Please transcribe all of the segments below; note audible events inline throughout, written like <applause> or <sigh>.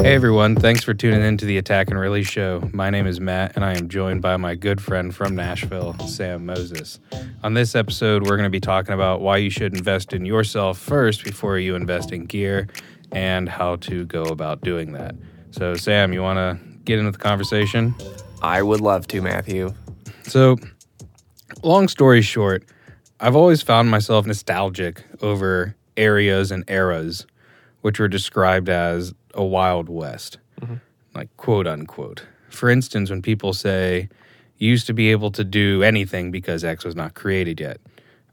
Hey everyone, thanks for tuning in to the Attack and Release Show. My name is Matt, and I am joined by my good friend from Nashville, Sam Moses. On this episode, we're going to be talking about why you should invest in yourself first before you invest in gear and how to go about doing that. So, Sam, you want to get into the conversation? I would love to, Matthew. So, long story short, I've always found myself nostalgic over areas and eras which were described as a Wild West, like quote unquote. For instance, when people say, you used to be able to do anything because X was not created yet.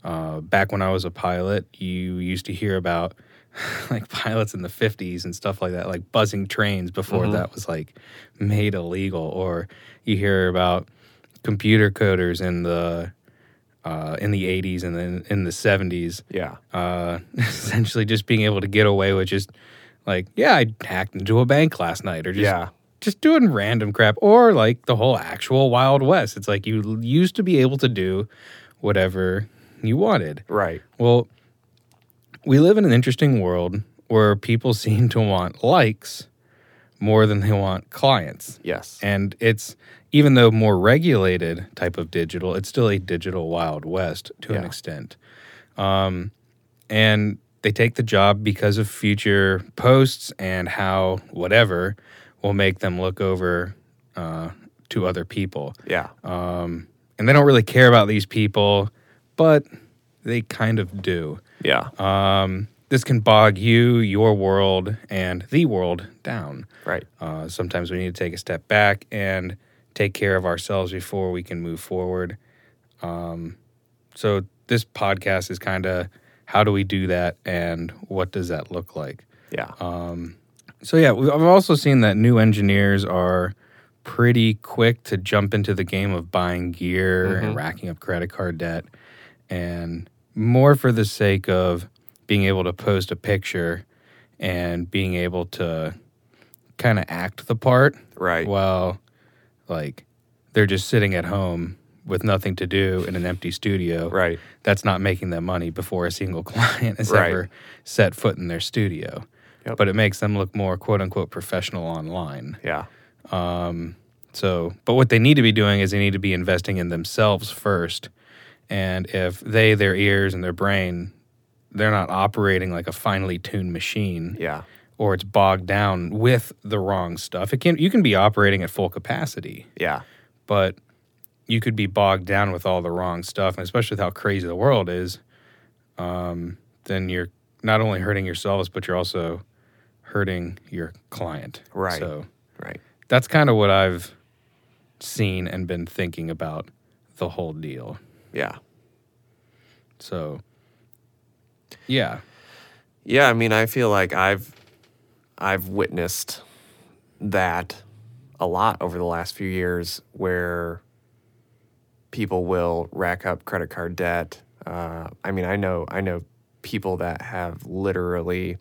Uh, back when I was a pilot, you used to hear about <laughs> like pilots in the 50s and stuff like that, like buzzing trains before that was like made illegal. Or you hear about computer coders in the uh, in the 80s and then in the 70s Yeah. uh, <laughs> essentially just being able to get away with just like, yeah, I hacked into a bank last night, or just Yeah. just doing random crap, or like the whole actual Wild West. It's like you used to be able to do whatever you wanted. Right. Well, we live in an interesting world where people <laughs> seem to want likes more than they want clients. Yes. And it's even though more regulated type of digital, it's still a digital wild west to an extent. Um, and they take the job because of future posts and how whatever will make them look over uh, to other people. yeah. Um, and they don't really care about these people, but they kind of do. yeah. Um, this can bog you, your world, and the world down. right. Uh, sometimes we need to take a step back and take care of ourselves before we can move forward. Um, so this podcast is kind of how do we do that and what does that look like? Yeah. Um, so yeah, I've also seen that new engineers are pretty quick to jump into the game of buying gear and racking up credit card debt, and more for the sake of being able to post a picture and being able to kind of act the part right. while like they're just sitting at home with nothing to do in an empty studio right. that's not making them money before a single <laughs> client has Right. ever set foot in their studio. Yep. But it makes them look more quote unquote professional online. Yeah. Um, so, but what they need to be doing is they need to be investing in themselves first. And if they, their ears, and their brain, they're not operating like a finely tuned machine, Yeah. or it's bogged down with the wrong stuff. It can you can be operating at full capacity, Yeah. but you could be bogged down with all the wrong stuff, and especially with how crazy the world is, um, then you're not only hurting yourselves, but you're also hurting your client. Right. So Right. that's kind of what I've seen and been thinking about the whole deal. Yeah. So, yeah, Yeah. I mean, I feel like I've I've witnessed that a lot over the last few years, where people will rack up credit card debt. Uh, I mean, I know I know people that have literally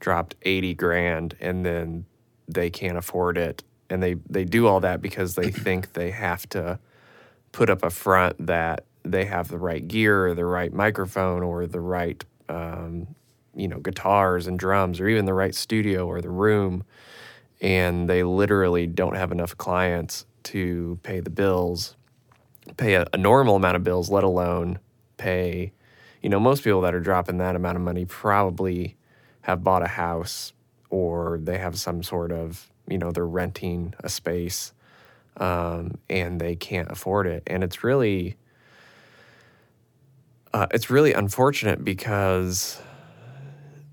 dropped eighty grand and then they can't afford it, and they they do all that because they <coughs> think they have to put up a front that they have the right gear or the right microphone or the right um, you know guitars and drums or even the right studio or the room. And they literally don't have enough clients to pay the bills pay a, a normal amount of bills let alone pay you know most people that are dropping that amount of money probably have bought a house or they have some sort of you know they're renting a space um, and they can't afford it. And it's really, uh, it's really unfortunate because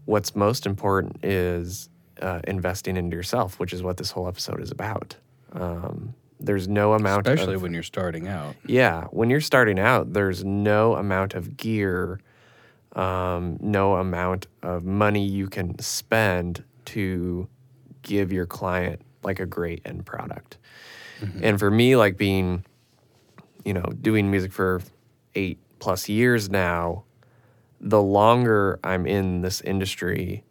what's most important is uh, investing into yourself, which is what this whole episode is about. Um, there's no amount, especially of, when you're starting out. yeah, when you're starting out, there's no amount of gear, um, no amount of money you can spend to give your client like a great end product. And for me, like being, you know, doing music for eight plus years now, the longer I'm in this industry,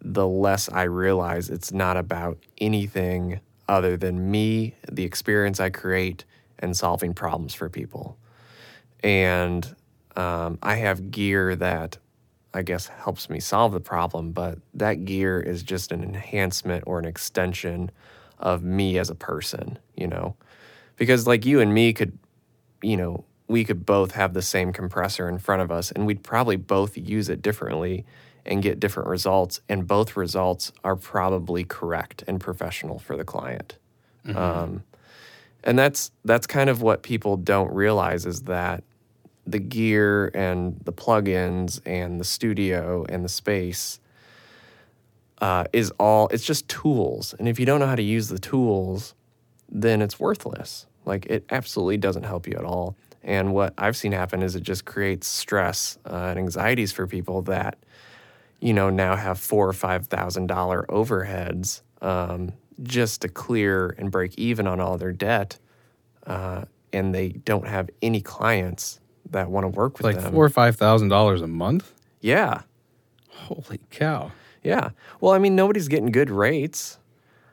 the less I realize it's not about anything other than me, the experience I create, and solving problems for people. And um, I have gear that I guess, helps me solve the problem, but that gear is just an enhancement or an extension of me as a person, you know? Because like you and me could, you know, we could both have the same compressor in front of us and we'd probably both use it differently and get different results. And both results are probably correct and professional for the client. Um, and that's that's kind of what people don't realize is that the gear and the plugins and the studio and the space uh, is all it's just tools and if you don't know how to use the tools then it's worthless like it absolutely doesn't help you at all and what i've seen happen is it just creates stress uh, and anxieties for people that you know now have four or five thousand dollar overheads um, just to clear and break even on all their debt uh, and they don't have any clients that want to work with Like them four or five thousand dollars a month. yeah Holy cow! Yeah. Well, I mean, nobody's getting good rates.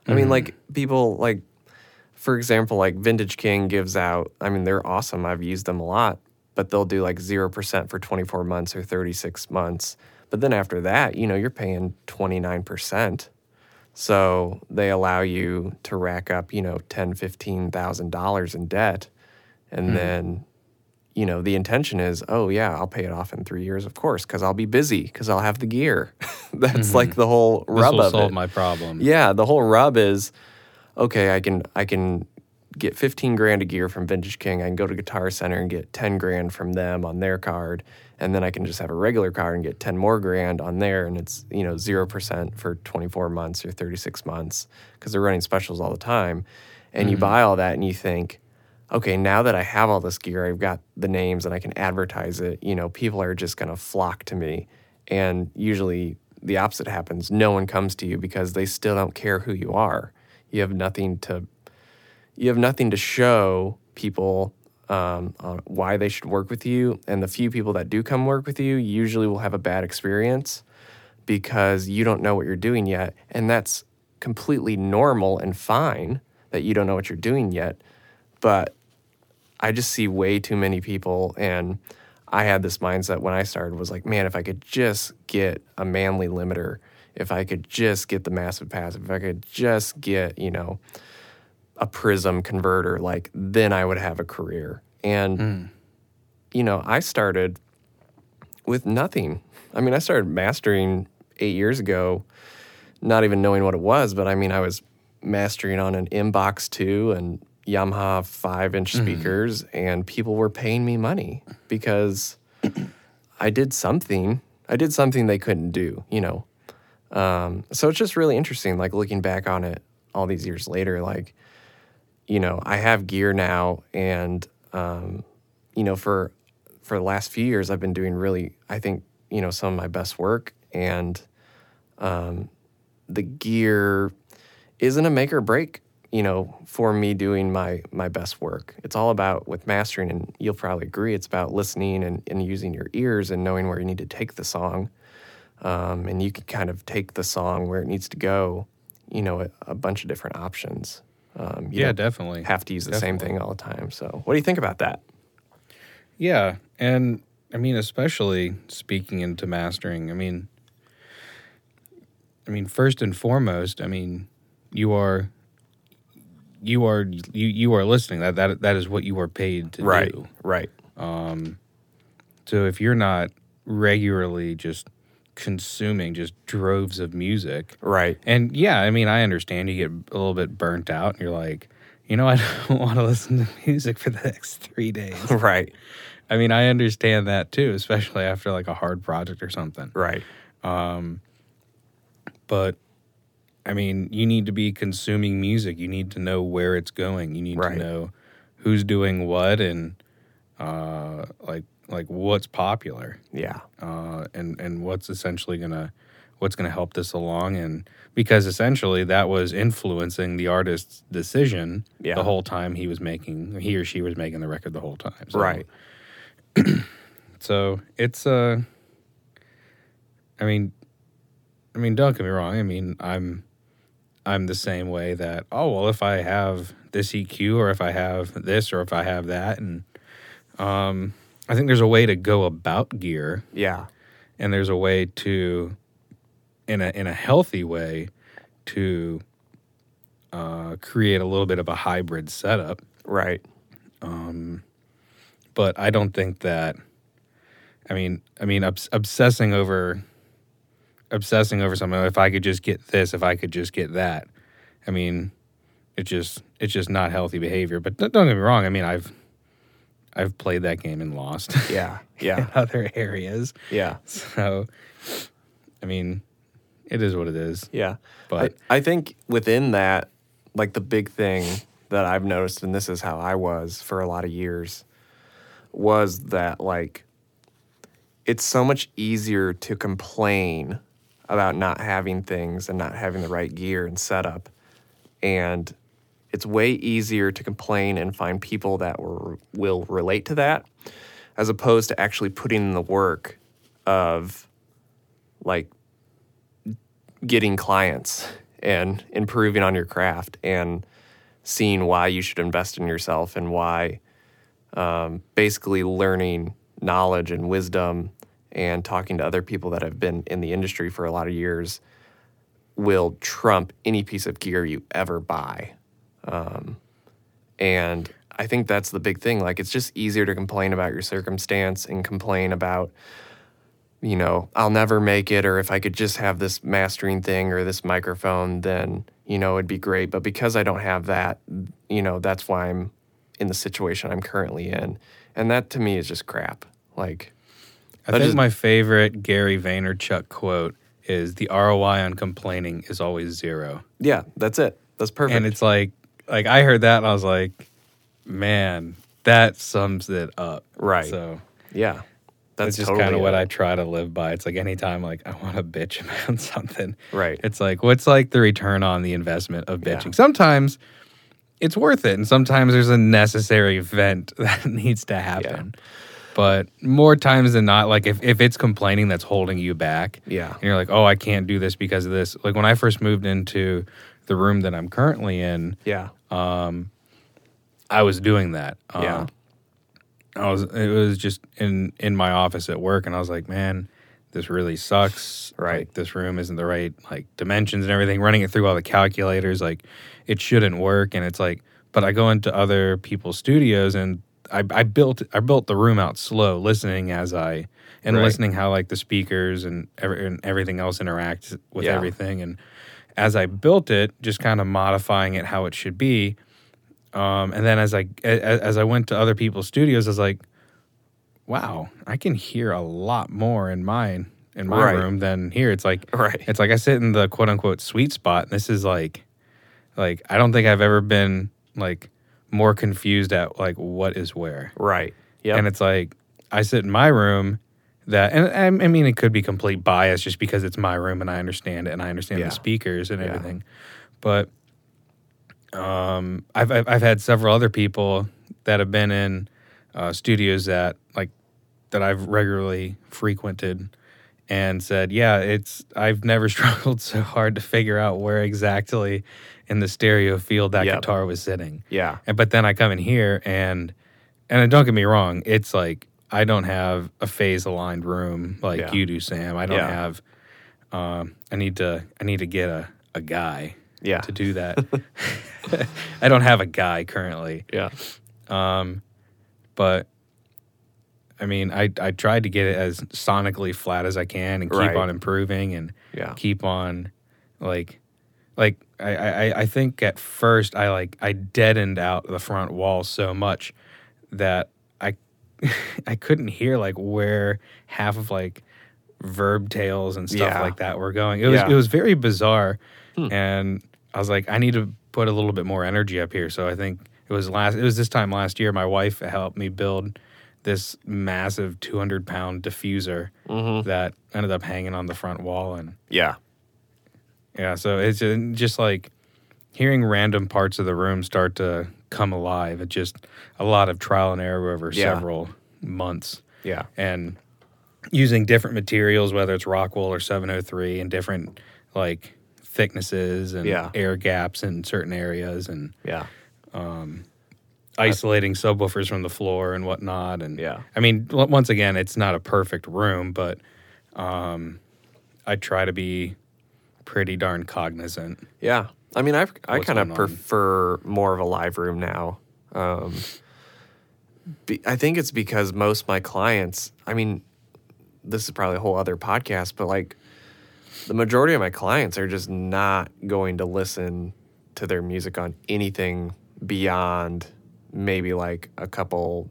I mean, like people like, for example, like Vintage King gives out. I mean, they're awesome. I've used them a lot, but they'll do like zero percent for twenty four months or thirty six months. But then after that, you know, you're paying twenty nine percent. So they allow you to rack up, you know, ten, fifteen thousand dollars in debt, and hmm. then you know, the intention is, oh yeah, I'll pay it off in three years, of course, because I'll be busy, because I'll have the gear. <laughs> That's hmm. like the whole rub This will of solve it. my problem. yeah, the whole rub is, okay, I can I can get fifteen grand of gear from Vintage King. I can go to Guitar Center and get ten grand from them on their card, and then I can just have a regular car and get ten more grand on there, and it's you know zero percent for twenty four months or thirty six months because they're running specials all the time, and you mm-hmm. buy all that and you think okay, now that I have all this gear, I've got the names and I can advertise it, you know, people are just going to flock to me. And usually the opposite happens. No one comes to you because they still don't care who you are. You have nothing to you have nothing to show people um, on why they should work with you. And the few people that do come work with you usually will have a bad experience because you don't know what you're doing yet. And that's completely normal and fine that you don't know what you're doing yet. But I just see way too many people and I had this mindset when I started was like, man, if I could just get a Manley limiter, if I could just get the massive passive, if I could just get, you know, a prism converter, like then I would have a career. And you know, I started with nothing. I mean, I started mastering 8 years ago not even knowing what it was, but I mean, I was mastering on an Mbox 2 and Yamaha 5 inch speakers, and people were paying me money because I did something. I did something they couldn't do, you know. Um, so it's just really interesting, like looking back on it all these years later, like, you know, I have gear now, and um, you know, for for the last few years, I've been doing really, I think, you know, some of my best work, and um, the gear isn't a make or break, you know, for me doing my my best work. It's all about with mastering, and you'll probably agree, it's about listening and, and using your ears and knowing where you need to take the song. Um, and you can kind of take the song where it needs to go, you know, a, a bunch of different options. Um, Yeah, definitely. have to use the same thing all the time. So, what do you think about that? Yeah, and I mean, especially speaking into mastering. I mean, I mean, first and foremost, I mean, you are, you are, you you are listening. That that that is what you are paid to Right, do. right, um So if you're not regularly just consuming just droves of music, right, and yeah, I mean, I understand you get a little bit burnt out, and you're like, you know, <laughs> I don't want to listen to music for the next three days. <laughs> right, I mean, I understand that too, especially after like a hard project or something. right, Um, But I mean, you need to be consuming music. You need to know where it's going. You need Right. to know who's doing what and uh, like like what's popular yeah, uh, and and what's essentially gonna what's gonna help this along. And because essentially that was influencing the artist's decision Yeah. the whole time he was making he or she was making the record the whole time. So, right, <clears throat> So it's uh I mean I mean don't get me wrong. I mean I'm I'm the same way that oh well if I have this EQ or if I have this or if I have that and um I think there's a way to go about gear yeah, and there's a way to in a in a healthy way to uh, create a little bit of a hybrid setup Right. but I don't think that. I mean, I mean, obs- obsessing over, obsessing over something. If I could just get this, if I could just get that. I mean, it's just it's just not healthy behavior. But don't get me wrong. I mean, I've I've played that game and lost <laughs> Yeah. in Yeah. other areas. Yeah. So, I mean, it is what it is. Yeah. But- I, I think within that, like the big thing that I've noticed, and this is how I was for a lot of years, was that like it's so much easier to complain about not having things and not having the right gear and setup. And it's way easier to complain and find people that were, will relate to that as opposed to actually putting in the work of like getting clients and improving on your craft and seeing why you should invest in yourself and why um, basically learning knowledge and wisdom and talking to other people that have been in the industry for a lot of years will trump any piece of gear you ever buy. Um, and I think that's the big thing. Like, it's just easier to complain about your circumstance and complain about, you know, I'll never make it, or if I could just have this mastering thing or this microphone, then, you know, it'd be great. But because I don't have that, you know, that's why I'm in the situation I'm currently in. And that to me is just crap. Like, I think is- my favorite Gary Vaynerchuk quote is the ROI on complaining is always zero. yeah, that's it. That's perfect. And it's like like I heard that and I was like, man, that sums it up. Right. So yeah, that's that's just totally kind of what. I try to live by. It's like anytime like I want to bitch <laughs> about something. Right. It's like what's like the return on the investment of Yeah. bitching? Sometimes it's worth it and sometimes there's a necessary event <laughs> that needs to happen. But more times than not, like if, if it's complaining that's holding you back, Yeah. and you're like, oh, I can't do this because of this. Like when I first moved into the room that I'm currently in, Yeah. I was doing that. Um, Yeah. I was. It was just in in my office at work, and I was like, man, this really sucks. Right. Like, this room isn't the right like dimensions and everything. Running it through all the calculators, like it shouldn't work. And it's like, but I go into other people's studios and. I, I built I built the room out slow, listening as I and Right. listening how like the speakers and, every, and everything else interacts with Yeah. everything. And as I built it, just kind of modifying it how it should be, um, and then as I a- as I went to other people's studios, I was like, "Wow, I can hear a lot more in mine in my Right. room than here." It's like Right. it's like I sit in the quote unquote sweet spot, and this is like, like I don't think I've ever been like more confused at like what is where, Right. Yeah. and it's like I sit in my room. That and I I mean it could be complete bias just because it's my room and I understand it and I understand Yeah. the speakers and Yeah. everything, but um, I've, I've I've had several other people that have been in uh, studios that like that I've regularly frequented and said, yeah, it's I've never <laughs> struggled so hard to figure out where exactly in the stereo field that Yep. guitar was sitting. yeah. And but then I come in here and and don't get me wrong, it's like I don't have a phase aligned room like Yeah. you do, Sam. I don't Yeah. have. Um, I need to I need to get a a guy Yeah. to do that. <laughs> <laughs> I don't have a guy currently, Yeah. Um, but I mean, I I tried to get it as sonically flat as I can and keep Right. on improving and Yeah. keep on like like I, I I think at first I like I deadened out the front wall so much that <laughs> I couldn't hear like where half of like verb tails and stuff Yeah. like that were going. It was Yeah. Hmm. it was very bizarre, and I was like, I need to put a little bit more energy up here. So I think it was last. It was this time last year. My wife helped me build this massive 200 pound diffuser Mm-hmm. that ended up hanging on the front wall, and Yeah. yeah, so it's uh, just like hearing random parts of the room start to come alive. it just a lot of trial and error over Yeah. several months Yeah. and using different materials, whether it's Rockwool or 703, and different like thicknesses and Yeah. air gaps in certain areas, and Yeah. isolating subwoofers from the floor and whatnot. And Yeah. I mean, once again, it's not a perfect room, but Um, I try to be pretty darn cognizant. Yeah. I mean, I've, I kind of prefer more of a live room now. Um, be, I think it's because most of my clients, I mean, this is probably a whole other podcast, but like the majority of my clients are just not going to listen to their music on anything beyond maybe like a couple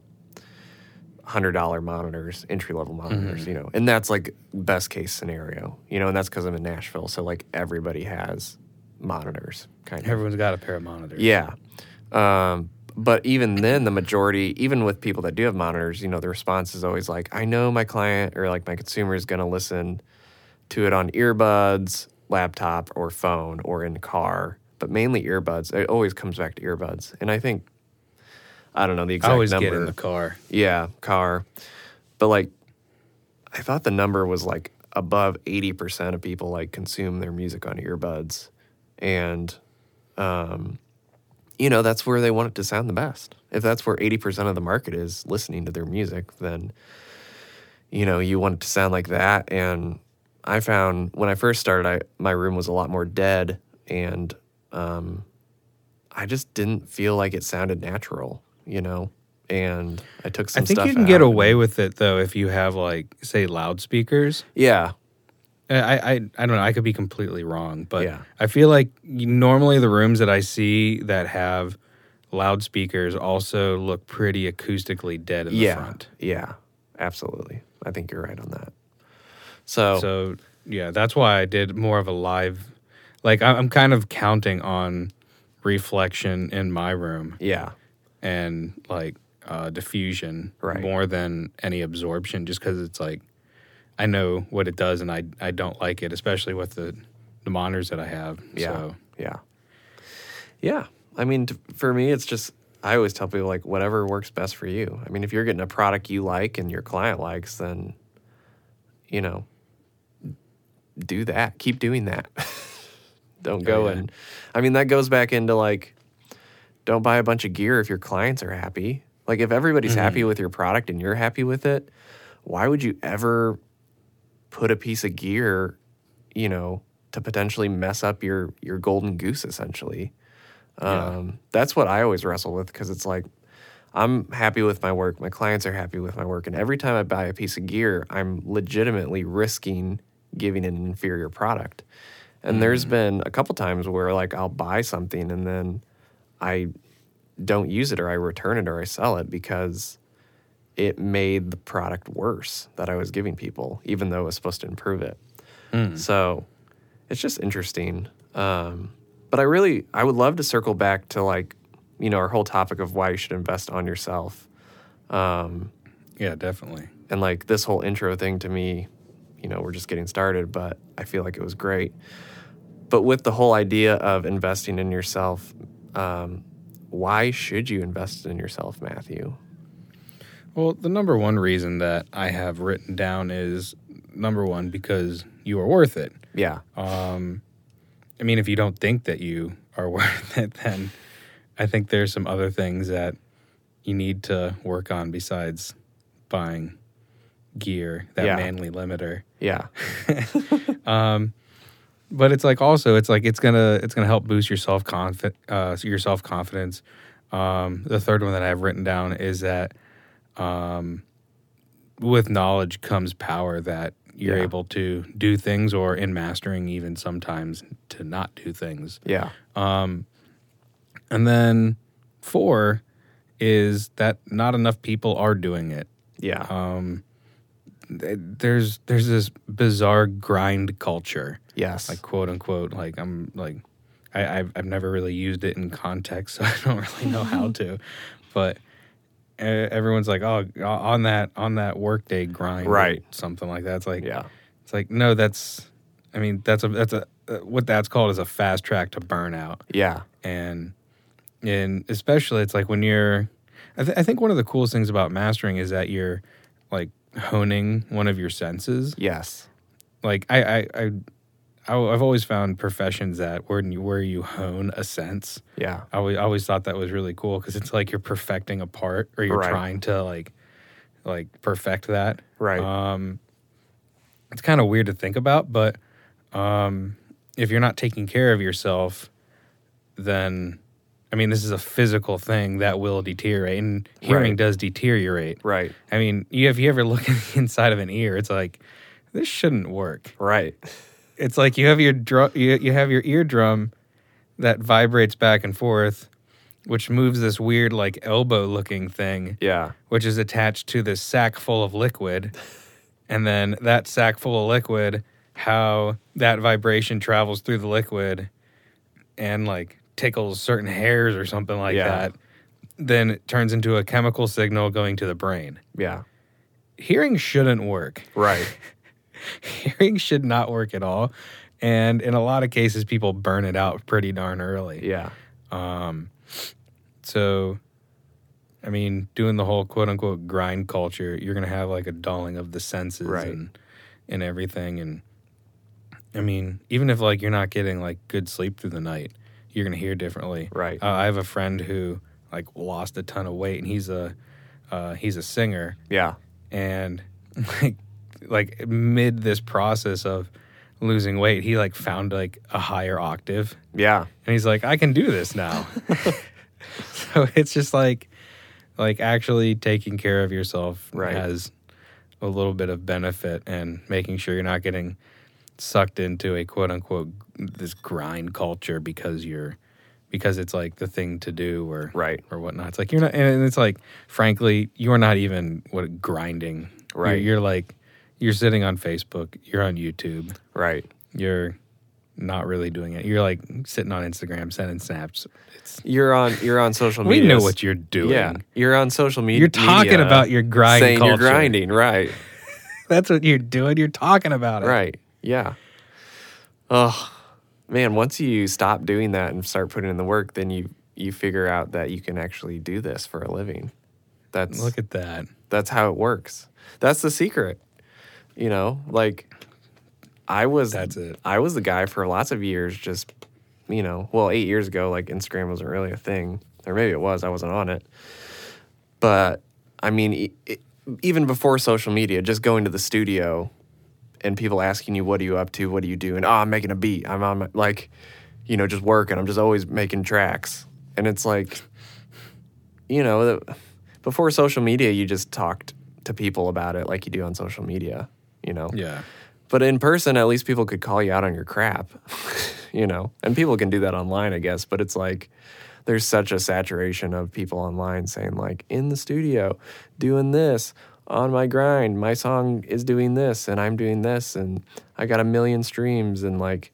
hundred dollar monitors, entry level monitors, you know, and that's like best case scenario, you know, and that's because I'm in Nashville, so like everybody has monitors, kind of. Everyone's got a pair of monitors. Yeah. Um, but even then, the majority, even with people that do have monitors, you know, the response is always like, I know my client or like my consumer is going to listen to it on earbuds, laptop, or phone or in car, but mainly earbuds. It always comes back to earbuds. And I think, I don't know the I exact always number. get in the car. Yeah, car. But like, I thought the number was like above 80% of people like consume their music on earbuds. And, um, you know, that's where they want it to sound the best. If that's where 80% of the market is listening to their music, then, you know, you want it to sound like that. And I found when I first started, I, my room was a lot more dead. And, um, I just didn't feel like it sounded natural, you know? And I took some I think you can get away with it though if you have like say loudspeakers. Yeah. I, I I don't know. I could be completely wrong, but Yeah. I feel like normally the rooms that I see that have loudspeakers also look pretty acoustically dead in the yeah. front. Yeah. Absolutely. I think you're right on that. So, So yeah, that's why I did more of a live. Like I- I'm kind of counting on reflection in my room yeah. and like uh, diffusion Right. more than any absorption, just because it's like I know what it does and I I don't like it, especially with the the monitors that I have. Yeah. So Yeah. Yeah. I mean, t- for me, it's just, I always tell people, like, whatever works best for you. I mean, if you're getting a product you like and your client likes, then, you know, do that. Keep doing that. <laughs> don't go oh, yeah. and, I mean, that goes back into like, don't buy a bunch of gear if your clients are happy. Like, if everybody's mm-hmm. happy with your product and you're happy with it, why would you ever put a piece of gear, you know, to potentially mess up your your golden goose essentially. Um, That's what I always wrestle with because it's like I'm happy with my work, my clients are happy with my work, and every time I buy a piece of gear, I'm legitimately risking giving an inferior product. And there's been a couple times where like I'll buy something and then I don't use it or I return it or I sell it because it made the product worse that I was giving people, even though it was supposed to improve it. So it's just interesting. Um, but I really, I would love to circle back to like, you know, our whole topic of why you should invest on yourself. Um, yeah, definitely. and like this whole intro thing to me, you know, we're just getting started, but I feel like it was great. But with the whole idea of investing in yourself, um, why should you invest in yourself, Matthew? Well, the number one reason that I have written down is number one because you are worth it. Yeah. Um, I mean, if you don't think that you are <laughs> worth it, then I think there's some other things that you need to work on besides buying gear, that Yeah. Manley limiter. Yeah. <laughs> um, But it's like also it's like it's gonna it's gonna help boost your self confi- uh, your self confidence. Um, the third one that I have written down is that um, with knowledge comes power that you're Yeah. able to do things or in mastering even sometimes to not do things. Yeah. Um, and then four is that not enough people are doing it. Yeah. Um, there's there's this bizarre grind culture, yes. like quote unquote. Like I'm like I, I've I've never really used it in context, <laughs> so I don't really know how <laughs> to. But everyone's like, oh, on that on that workday grind, Right. Something like that. It's like yeah. it's like no, that's. I mean, that's a that's a uh, what that's called is a fast track to burnout Yeah. and and especially it's like when you're I, th- I think one of the coolest things about mastering is that you're like honing one of your senses Yes. like i i, I I- I've always found professions that where you, where you hone a sense. Yeah. I always, I always thought that was really cool because it's like you're perfecting a part or you're Right. trying to like like perfect that. Right. Um, it's kind of weird to think about, but um, if you're not taking care of yourself, then I mean, this is a physical thing that will deteriorate, and hearing Right. does deteriorate. Right. I mean, you, if you ever look at <laughs> the inside of an ear, it's like this shouldn't work. Right. It's like you have your drum, you, you have your eardrum that vibrates back and forth, which moves this weird like elbow looking thing, Yeah. which is attached to this sack full of liquid, <laughs> and then that sack full of liquid, how that vibration travels through the liquid, and like tickles certain hairs or something like Yeah. that, then it turns into a chemical signal going to the brain. Yeah. Hearing shouldn't work. Right. <laughs> <laughs> hearing should not work at all. And in a lot of cases, people burn it out pretty darn early. Yeah. Um, so, I mean, doing the whole quote unquote grind culture, you're going to have like a dulling of the senses Right. and, and everything. And I mean, even if like you're not getting like good sleep through the night, you're going to hear differently. Right. Uh, I have a friend who like lost a ton of weight and he's a, uh, he's a singer Yeah. and <laughs> like like mid this process of losing weight he like found like a higher octave Yeah. and he's like i can do this now <laughs> <laughs> so it's just like like actually taking care of yourself Right. has a little bit of benefit and making sure you're not getting sucked into a quote unquote this grind culture because you're because it's like the thing to do or Right. or whatnot. It's like you're not, and it's like, frankly, you're not even what grinding. You're- Right. You're, like, you're sitting on Facebook. You're on YouTube. Right. You're not really doing it. You're like sitting on Instagram, sending snaps. It's You're on you're on social media. we know what you're doing. Yeah. You're on social media. You're talking media about your grind saying you're grinding, right. <laughs> That's what you're doing. You're talking about it. Right. Yeah. Oh, man, once you stop doing that and start putting in the work, then you you figure out that you can actually do this for a living. That's Look at that. that's how it works. That's the secret. You know, like I was That's it. I was the guy for lots of years just you know, well, 8 years ago like Instagram wasn't really a thing. Or maybe it was, I wasn't on it. But I mean, e- even before social media, just going to the studio and people asking you, "What are you up to? What are you doing?" Oh, I'm making a beat. I'm on my, like, you know, just working. I'm just always making tracks, and it's like, you know, the, before social media, you just talked to people about it like you do on social media, you know. Yeah. But in person, at least people could call you out on your crap, <laughs> you know. And people can do that online, I guess. But it's like there's such a saturation of people online saying like in the studio doing this on my grind my song is doing this and i'm doing this and i got a million streams and like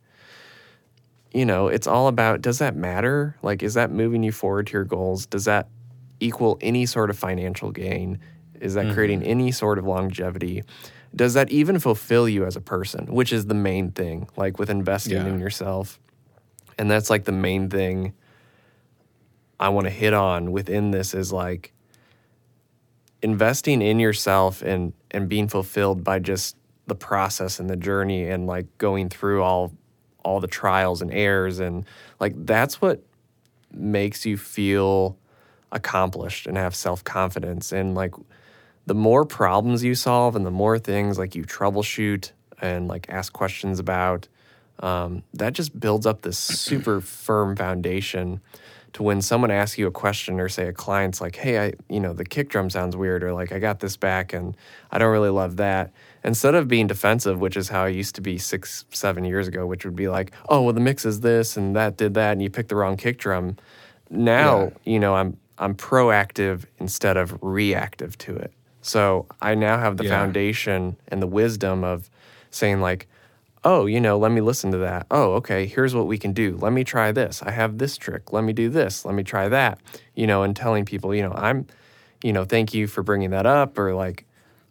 you know it's all about does that matter like is that moving you forward to your goals does that equal any sort of financial gain is that mm-hmm. creating any sort of longevity does that even fulfill you as a person which is the main thing like with investing Yeah. in yourself and that's like the main thing I want to hit on within this is like investing in yourself and and being fulfilled by just the process and the journey and like going through all all the trials and errors and like that's what makes you feel accomplished and have self-confidence and like the more problems you solve and the more things like you troubleshoot and like ask questions about um, that just builds up this super firm foundation to when someone asks you a question or say a client's like hey i you know the kick drum sounds weird or like i got this back and i don't really love that instead of being defensive which is how i used to be six seven years ago which would be like oh well the mix is this and that did that and you picked the wrong kick drum now Yeah. you know i'm i'm proactive instead of reactive to it so i now have the Yeah. foundation and the wisdom of saying like oh, you know, let me listen to that. Oh, okay, here's what we can do. Let me try this. I have this trick. Let me do this. Let me try that. You know, and telling people, you know, I'm, you know, thank you for bringing that up, or like,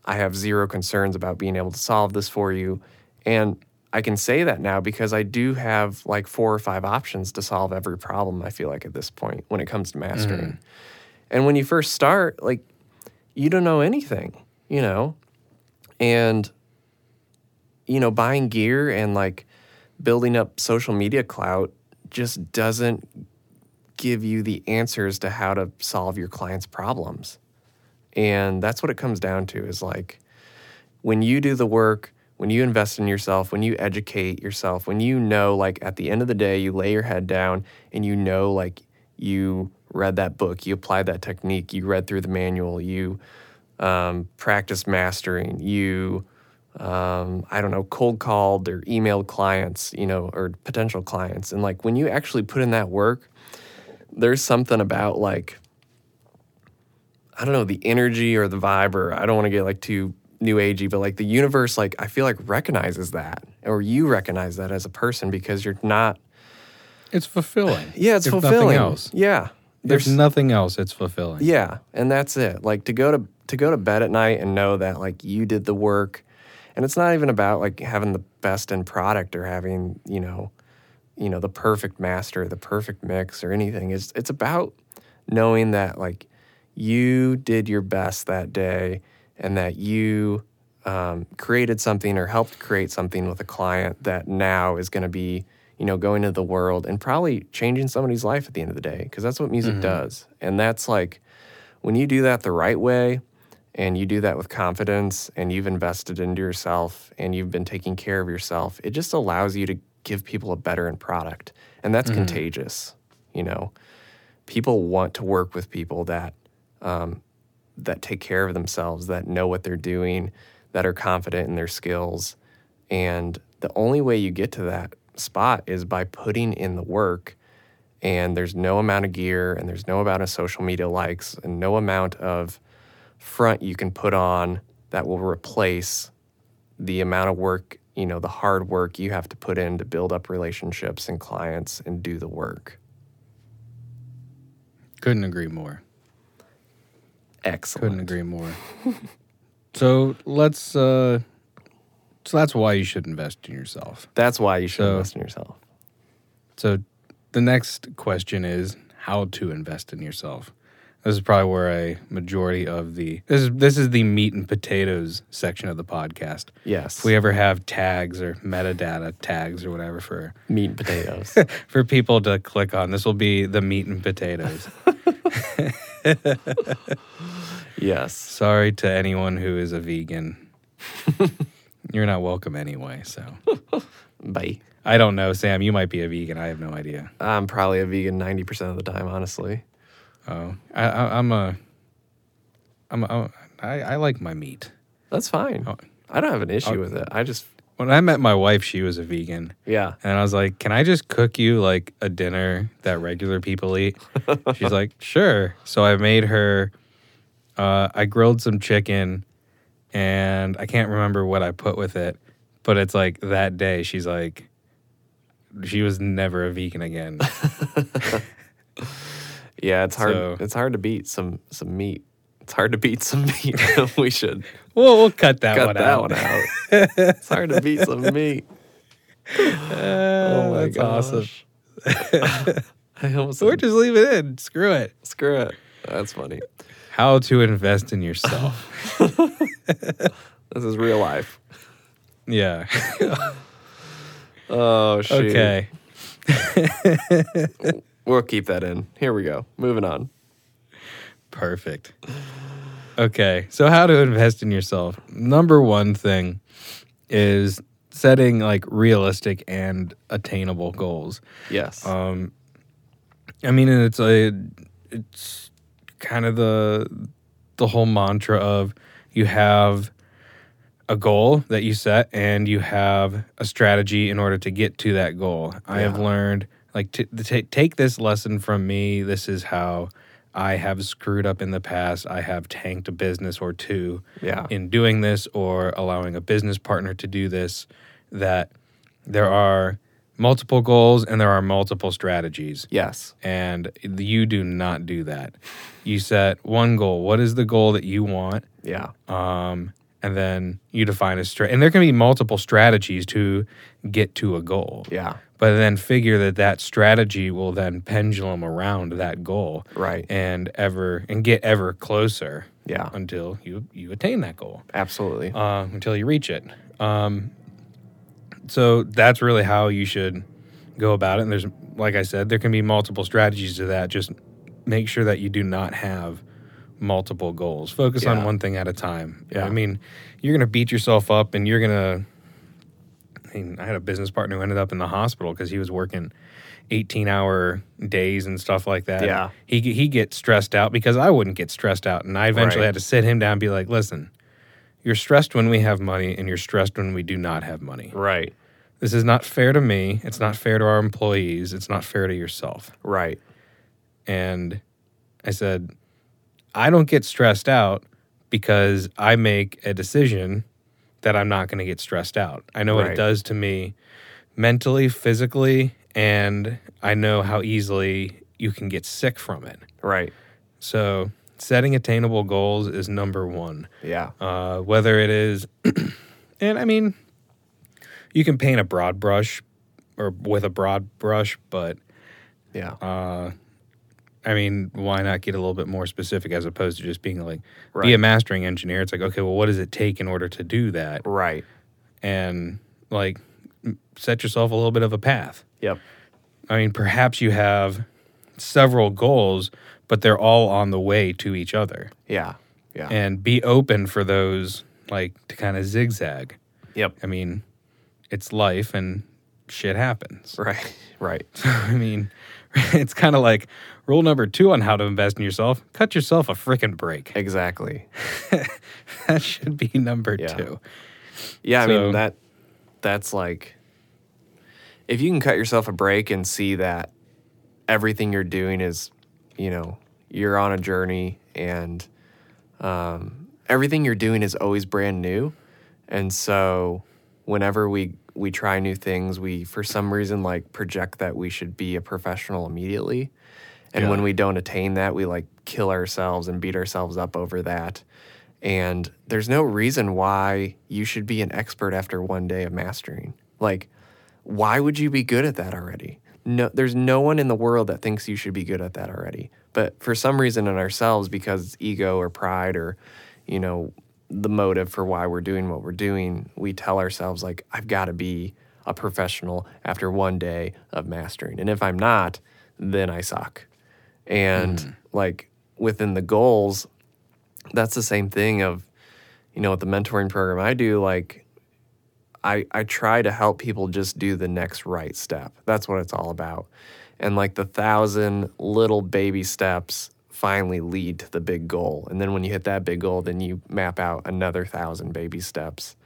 I have zero concerns about being able to solve this for you. And I can say that now because I do have like four or five options to solve every problem, I feel like at this point when it comes to mastering. Mm-hmm. And when you first start, like, you don't know anything, you know? And you know, buying gear and like building up social media clout just doesn't give you the answers to how to solve your clients' problems. And that's what it comes down to is like when you do the work, when you invest in yourself, when you educate yourself, when you know, like at the end of the day, you lay your head down and you know, like you read that book, you applied that technique, you read through the manual, you um, practice mastering, you, um, I don't know, cold called or emailed clients, you know, or potential clients. And like when you actually put in that work, there's something about like, I don't know, the energy or the vibe, or I don't want to get like too new agey, but like the universe, like I feel like recognizes that, or you recognize that as a person because you're not. It's fulfilling. Yeah, it's fulfilling. Else. Yeah, There's nothing else. It's fulfilling. yeah, and that's it. Like to go to to go to bed at night and know that like you did the work, and it's not even about like having the best in product or having you know, you know the perfect master, the perfect mix or anything. It's it's about knowing that like you did your best that day and that you um, created something or helped create something with a client that now is going to be you know going into the world and probably changing somebody's life at the end of the day because that's what music does. And that's like when you do that the right way and you do that with confidence and you've invested into yourself and you've been taking care of yourself it just allows you to give people a better end product. And that's contagious you know. People want to work with people that um, that take care of themselves, that know what they're doing, that are confident in their skills. And the only way you get to that spot is by putting in the work. And there's no amount of gear and there's no amount of social media likes and no amount of front you can put on that will replace the amount of work, you know, the hard work you have to put in to build up relationships and clients and do the work. Couldn't agree more. Excellent. Couldn't agree more. <laughs> so let's. uh So that's why you should invest in yourself. That's why you should So- invest in yourself. So the next question is how to invest in yourself. This is probably where a majority of the this is this is the meat and potatoes section of the podcast. Yes. If we ever have tags or metadata tags or whatever for meat and potatoes. <laughs> for people to click on, this will be the meat and potatoes. <laughs> yes. Sorry to anyone who is a vegan. <laughs> You're not welcome anyway. So <laughs> Bye. I don't know, Sam. You might be a vegan. I have no idea. I'm probably a vegan 90% of the time, honestly. Oh, I, I, I'm a. I'm a, I, I like my meat. That's fine. Oh. I don't have an issue Oh. with it. I just, When I met my wife, she was a vegan, yeah. and I was like, "Can I just cook you like a dinner that regular people eat?" She's <laughs> like, "Sure." So I made her. Uh, I grilled some chicken, and I can't remember what I put with it, but it's like that day. She's like, she was never a vegan again. <laughs> Yeah, it's hard. So- It's hard to beat some some meat. It's hard to beat some meat. <laughs> we should Well, we'll cut that cut one that out. one out. <laughs> it's hard to beat some meat. Uh, oh my that's awesome. I almost said, just leave it in. Screw it. screw it. That's funny. How to invest in yourself. <laughs> <laughs> <laughs> This is real life. yeah. Oh shoot. Okay. We'll keep that in. Here we go. Moving on. Perfect. Okay. So, how to invest in yourself? Number one thing is setting like realistic and attainable goals. Yes. Um, I mean, and it's a, it's kind of the, the whole mantra of you have a goal that you set and you have a strategy in order to get to that goal. I have learned like to, to take this lesson from me. This is how I have screwed up in the past. I have tanked a business or two yeah. in doing this or allowing a business partner to do this that there are multiple goals and there are multiple strategies yes. and you do not do that you set one goal what is the goal that you want Yeah. um, and then you define a strat and there can be multiple strategies to get to a goal Yeah. but then figure that that strategy will then pendulum around that goal Right. and ever and get ever closer Yeah. until you you attain that goal Absolutely. uh, until you reach it. Um, so that's really how you should go about it. And there's, like I said, there can be multiple strategies to that. Just make sure that you do not have multiple goals. Focus on one thing at a time. Yeah. I mean, you're going to beat yourself up and you're going to I, mean, I had a business partner who ended up in the hospital because he was working 18 hour days and stuff like that. Yeah. He he gets stressed out because I wouldn't get stressed out, and I eventually Right. had to sit him down and be like, "Listen, you're stressed when we have money, and you're stressed when we do not have money. Right. This is not fair to me. It's not fair to our employees. It's not fair to yourself." Right. And I said, I don't get stressed out because I make a decision that I'm not going to get stressed out. I know what it does to me mentally, physically, and I know how easily you can get sick from it. Right. So, setting attainable goals is number one. Yeah. Uh, whether it is, <clears throat> and I mean, you can paint a broad brush or with a broad brush, but Yeah. uh, I mean, why not get a little bit more specific as opposed to just being like, be a mastering engineer? It's like, okay, well, what does it take in order to do that? right. And like, set yourself a little bit of a path. Yep. I mean, perhaps you have several goals, but they're all on the way to each other. Yeah. Yeah. And be open for those, like, to kind of zigzag. yep. I mean, it's life and shit happens. <laughs> Right. Right. <laughs> I mean, <laughs> it's kind of like rule number two on how to invest in yourself cut yourself a freaking break. Exactly. that should be number Yeah. two. Yeah, I mean that that's like if you can cut yourself a break and see that everything you're doing is, you know, you're on a journey and um, everything you're doing is always brand new. And so whenever we we try new things, we for some reason like project that we should be a professional immediately. And Yeah. when we don't attain that, we like kill ourselves and beat ourselves up over that. And there's no reason why you should be an expert after one day of mastering. Like, why would you be good at that already? No, there's no one in the world that thinks you should be good at that already. But for some reason in ourselves, because it's ego or pride or, you know, the motive for why we're doing what we're doing, we tell ourselves like, I've got to be a professional after one day of mastering. And if I'm not, then I suck. And hmm. like within the goals, that's the same thing of, you know, with the mentoring program I do, like I, I try to help people just do the next right step. That's what it's all about. And like the thousand little baby steps finally lead to the big goal. And then when you hit that big goal, then you map out another thousand baby steps.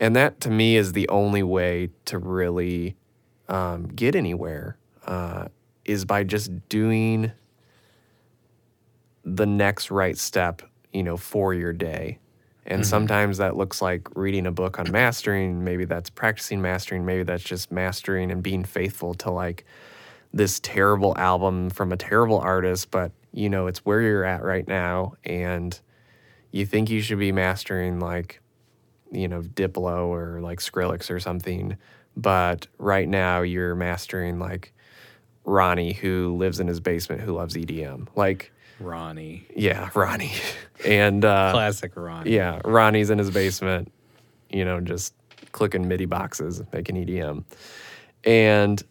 And that to me is the only way to really um, get anywhere uh, is by just doing the next right step, you know, for your day. And mm-hmm. sometimes that looks like reading a book on mastering. Maybe that's practicing mastering. Maybe that's just mastering and being faithful to like this terrible album from a terrible artist, but you know, it's where you're at right now. And you think you should be mastering like, you know, Diplo or like Skrillex or something. But right now you're mastering like Ronnie, who lives in his basement, who loves EDM. Like, Ronnie. yeah, Ronnie. And uh, Classic Ronnie. yeah, Ronnie's in his basement, you know, just clicking MIDI boxes, making EDM. And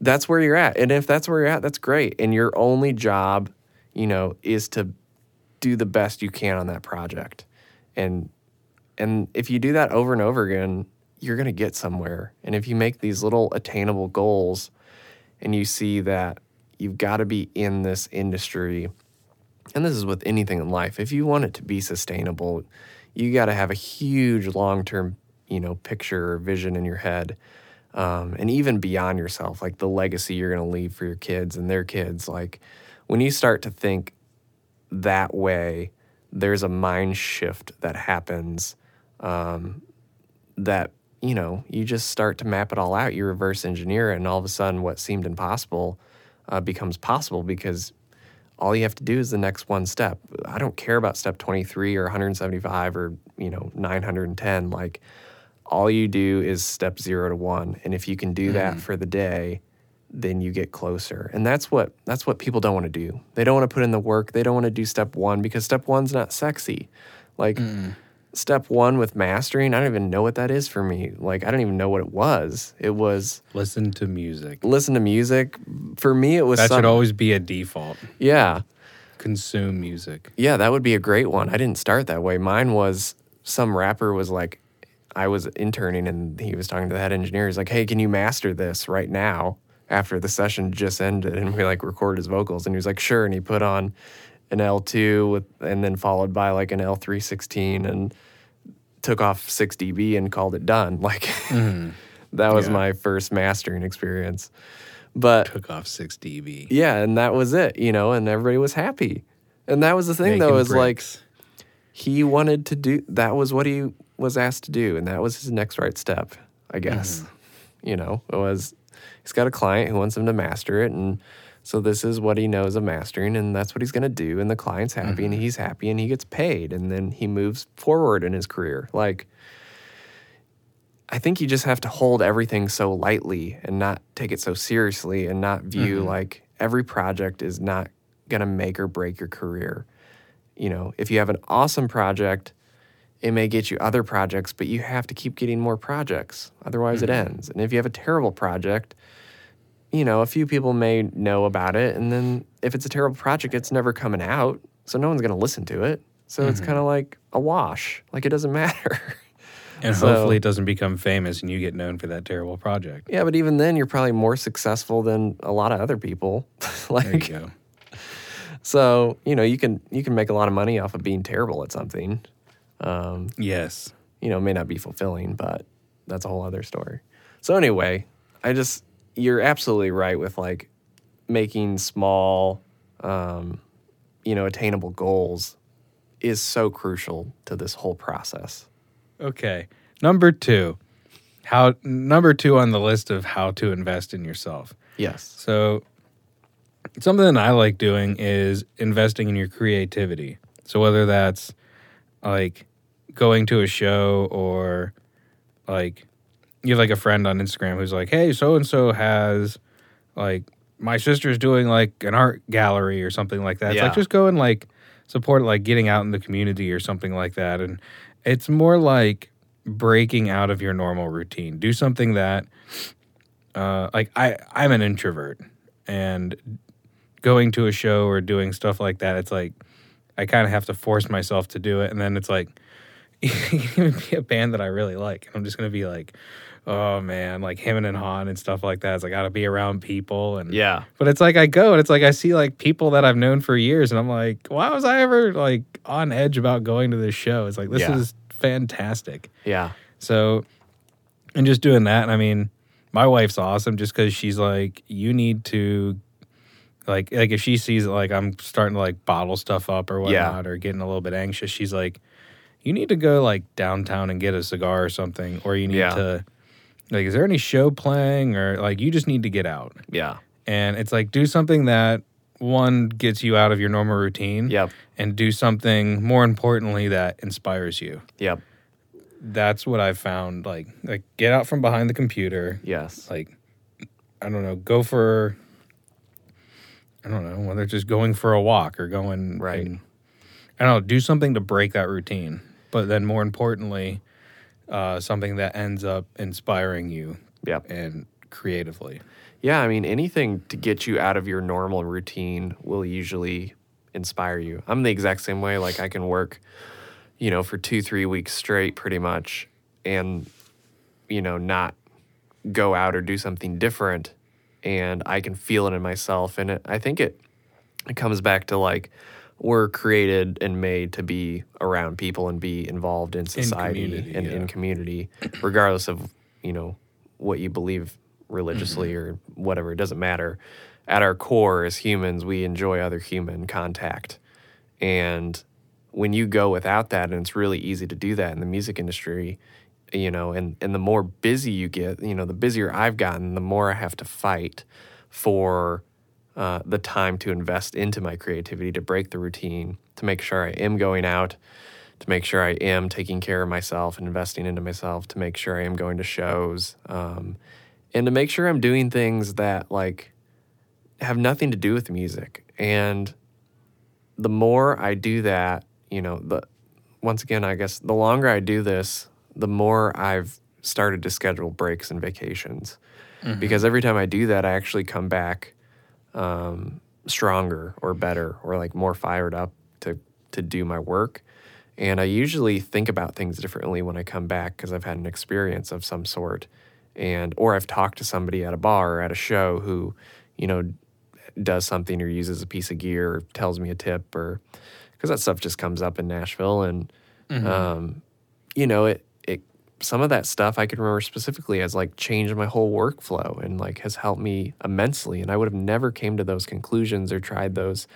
that's where you're at. And if that's where you're at, that's great. And your only job, you know, is to do the best you can on that project. And and if you do that over and over again, you're going to get somewhere. And if you make these little attainable goals and you see that you've got to be in this industry and this is with anything in life. If you want it to be sustainable you got to have a huge long-term you know picture or vision in your head um, and even beyond yourself like the legacy you're going to leave for your kids and their kids. Like when you start to think that way there's a mind shift that happens um, that you know you just start to map it all out. You reverse engineer it and all of a sudden what seemed impossible uh, becomes possible because all you have to do is the next one step. I don't care about step 23 or 175 or, you know, 910. Like all you do is step 0 to 1 and if you can do that mm. for the day, then you get closer. And that's what that's what people don't want to do. They don't want to put in the work. They don't want to do step 1 because step 1's not sexy. Like mm. Step 1 with mastering, I don't even know what that is for me. Like I don't even know what it was. It was Listen to music. listen to music. For me it was That some- should always be a default. Yeah. Consume music. Yeah, that would be a great one. I didn't start that way. Mine was some rapper was like, I was interning and he was talking to the head engineer. He's like, "Hey, can you master this right now?" After the session just ended, and we like recorded his vocals, and he was like, "Sure." And he put on an L2 with, and then followed by like an L316, and took off 6 dB and called it done. <laughs> Like mm-hmm. that was Yeah. my first mastering experience. But Took off six dB. yeah, and that was it, you know, and everybody was happy. And that was the thing though, Making is like he wanted to do that was what he was asked to do, and that was his next right step, I guess. Mm-hmm. You know, it was he's got a client who wants him to master it and so this is what he knows of mastering and that's what he's going to do and the client's happy and mm-hmm. he's happy and he gets paid and then he moves forward in his career. Like I think you just have to hold everything so lightly and not take it so seriously and not view mm-hmm. like every project is not going to make or break your career. You know, if you have an awesome project, it may get you other projects, but you have to keep getting more projects. Otherwise, it mm-hmm. ends. And if you have a terrible project, you know, a few people may know about it. And then if it's a terrible project, it's never coming out. So no one's going to listen to it. So it's kind of like a wash. Like it doesn't <laughs> matter. and so- hopefully it doesn't become famous and you get known for that terrible project. yeah, but even then, you're probably more successful than a lot of other people. <laughs> There you like, go. so you know, you can you can make a lot of money off of being terrible at something. Um, Yes. you know, it may not be fulfilling, but that's a whole other story. So anyway, I just you're absolutely right with like making small, um, you know, attainable goals is so crucial to this whole process. Okay. Number two. How number two on the list of how to invest in yourself. Yes. So something that I like doing is investing in your creativity. So whether that's like going to a show or like you have like a friend on Instagram who's like, "Hey, so and so has like my sister's doing like an art gallery or something like that." It's Yeah. like just go and like support like getting out in the community or something like that and it's more like breaking out of your normal routine. Do something that uh, like I I'm an introvert and going to a show or doing stuff like that it's like I kind of have to force myself to do it and then it's like <laughs> even be a band that I really like and I'm just gonna be like oh man like him and Han and stuff like that it's like I gotta be around people and Yeah. but it's like I go and it's like I see like people that I've known for years and I'm like why was I ever like on edge about going to this show it's like this Yeah. is fantastic Yeah. so, and just doing that, and I mean, my wife's awesome just because she's like, you need to, like, like if she sees like I'm starting to like bottle stuff up or Yeah. whatnot or getting a little bit anxious, she's like, you need to go like downtown and get a cigar or something, or you need Yeah. to, like, is there any show playing or like you just need to get out, Yeah. and it's like do something that one gets you out of your normal routine, Yep. and do something more importantly that inspires you Yep. that's what I've found. Like, like get out from behind the computer. Yes. Like, I don't know, go for. I don't know whether it's just going for a walk or going Right. and- I don't know, do something to break that routine. But then, more importantly, uh, something that ends up inspiring you Yep. and creatively. Yeah, I mean, anything to get you out of your normal routine will usually inspire you. I'm the exact same way. Like, I can work, you know, for two, three weeks straight pretty much and, you know, not go out or do something different. And I can feel it in myself. And it, I think it, it comes back to like, we're created and made to be around people and be involved in society community, and yeah. in community, regardless of, you know, what you believe religiously Mm-hmm. or whatever. It doesn't matter. At our core, as humans, we enjoy other human contact. And when you go without that, and it's really easy to do that in the music industry, you know, and, and the more busy you get, you know, the busier I've gotten, the more I have to fight for uh, the time to invest into my creativity, to break the routine, to make sure I am going out, to make sure I am taking care of myself and investing into myself, to make sure I am going to shows, um, and to make sure I'm doing things that like have nothing to do with music. And the more I do that, you know, the once again, I guess the longer I do this, the more I've started to schedule breaks and vacations. Because every time I do that, I actually come back um, stronger or better or like more fired up to to do my work. And I usually think about things differently when I come back because I've had an experience of some sort. And or I've talked to somebody at a bar or at a show who, you know, does something or uses a piece of gear or tells me a tip or because that stuff just comes up in Nashville and um, you know, it some of that stuff I can remember specifically has like changed my whole workflow and like has helped me immensely. And I would have never came to those conclusions or tried those,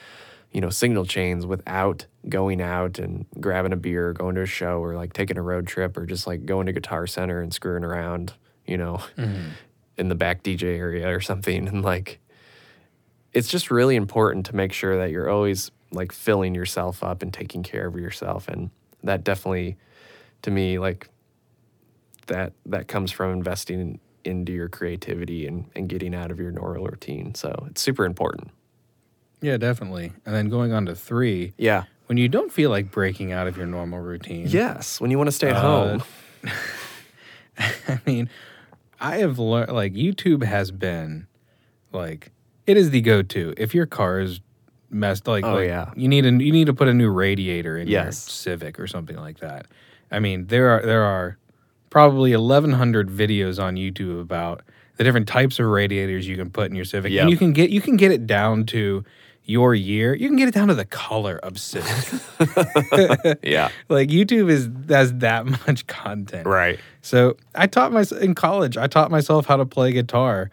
you know, signal chains without going out and grabbing a beer, or going to a show, or like taking a road trip, or just like going to Guitar Center and screwing around, you know, mm-hmm. in the back DJ area or something. And like, it's just really important to make sure that you're always like filling yourself up and taking care of yourself and that definitely to me like that that comes from investing in, into your creativity and, and getting out of your normal routine so it's super important Yeah, definitely. And then going on to three, yeah when you don't feel like breaking out of your normal routine. yes when you want to stay at Uh, home <laughs> I mean, I have learned like YouTube has been like it is the go-to if your car is messed like, Oh, like, yeah. you need a you need to put a new radiator in your Civic or something like that. I mean, there are there are probably 1100 videos on YouTube about the different types of radiators you can put in your Civic Yep. and you can get you can get it down to your year. You can get it down to the color of Civic. <laughs> yeah like YouTube is has that much content. right So I taught myself in college. I taught myself how to play guitar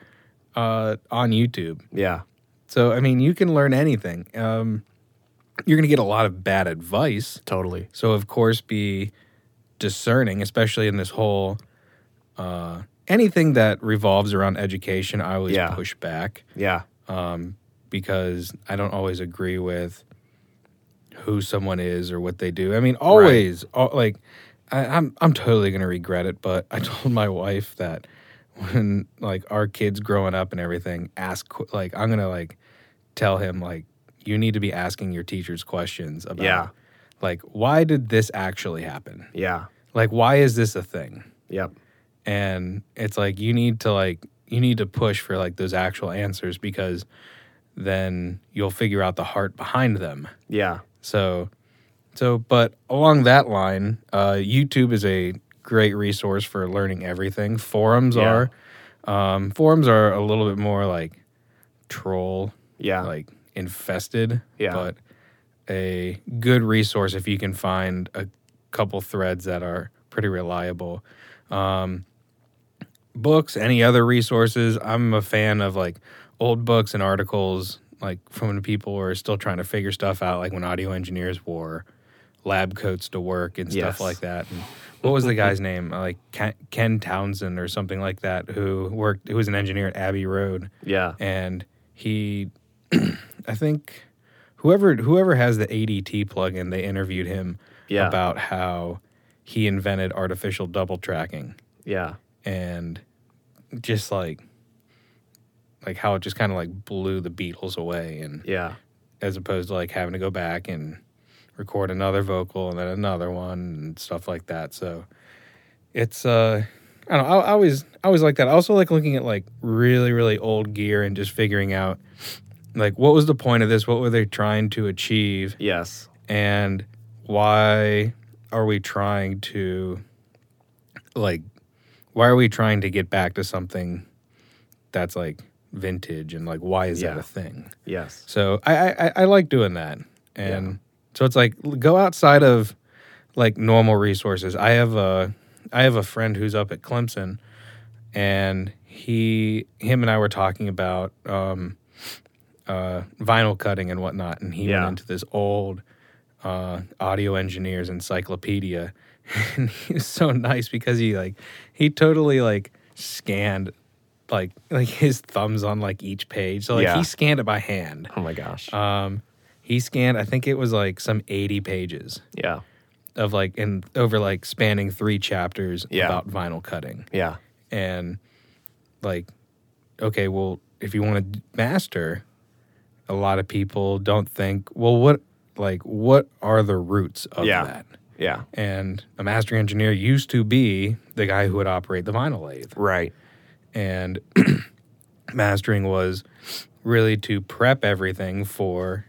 uh, on YouTube. yeah So I mean, you can learn anything. Um, you're going to get a lot of bad advice. totally So of course, be discerning, especially in this whole uh, anything that revolves around education. I always Yeah. push back yeah um, because I don't always agree with who someone is or what they do. I mean, always al- like I, I'm I'm totally gonna regret it, but I <laughs> told my wife that when like our kids growing up and everything, ask like I'm gonna like tell him like you need to be asking your teachers questions about Yeah. Like why did this actually happen? yeah Like why is this a thing? yep and it's like you need to like you need to push for like those actual answers because then you'll figure out the heart behind them yeah so so but along that line uh youtube is a great resource for learning everything forums Yeah. are um forums are a little bit more like troll yeah like infested Yeah. but a good resource if you can find a couple threads that are pretty reliable. Um, books any other resources? I'm a fan of like old books and articles like from when people were still trying to figure stuff out like when audio engineers wore lab coats to work and stuff Yes. like that. And what was the guy's <laughs> name? Uh, like ken, ken townsend or something like that who worked who was an engineer at abbey road. Yeah. And he <clears throat> i think whoever whoever has the adt plugin they interviewed him Yeah. about how he invented artificial double tracking yeah and just like like how it just kind of like blew the beatles away and yeah as opposed to like having to go back and record another vocal and then another one and stuff like that. So it's uh I don't know, I, I always I always like that. I also like looking at like really, really old gear and just figuring out like what was the point of this? What were they trying to achieve? yes And why are we trying to like why are we trying to get back to something that's like vintage and like why is that a thing? yes So I I, I- like doing that, and so it's like go outside of like normal resources. I have a I have a friend who's up at Clemson, and he him and I were talking about um, uh, vinyl cutting and whatnot, and he Yeah. went into this old uh, audio engineers encyclopedia, <laughs> and he was so nice because he like he totally like scanned like like his thumbs on like each page. So like Yeah. he scanned it by hand. oh my gosh Um, he scanned. I think it was like some eighty pages yeah of like and over like spanning three chapters Yeah. about vinyl cutting yeah and like okay well if you want to master a lot of people don't think well what like what are the roots of Yeah. that yeah and a mastering engineer used to be the guy who would operate the vinyl lathe right and <clears throat> mastering was really to prep everything for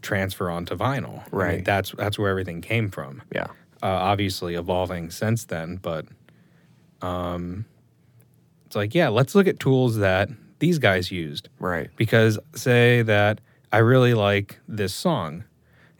transfer onto vinyl. I mean, Right. that's that's where everything came from. Yeah. Uh, obviously evolving since then, but um, it's like yeah, let's look at tools that these guys used Right. because say that I really like this song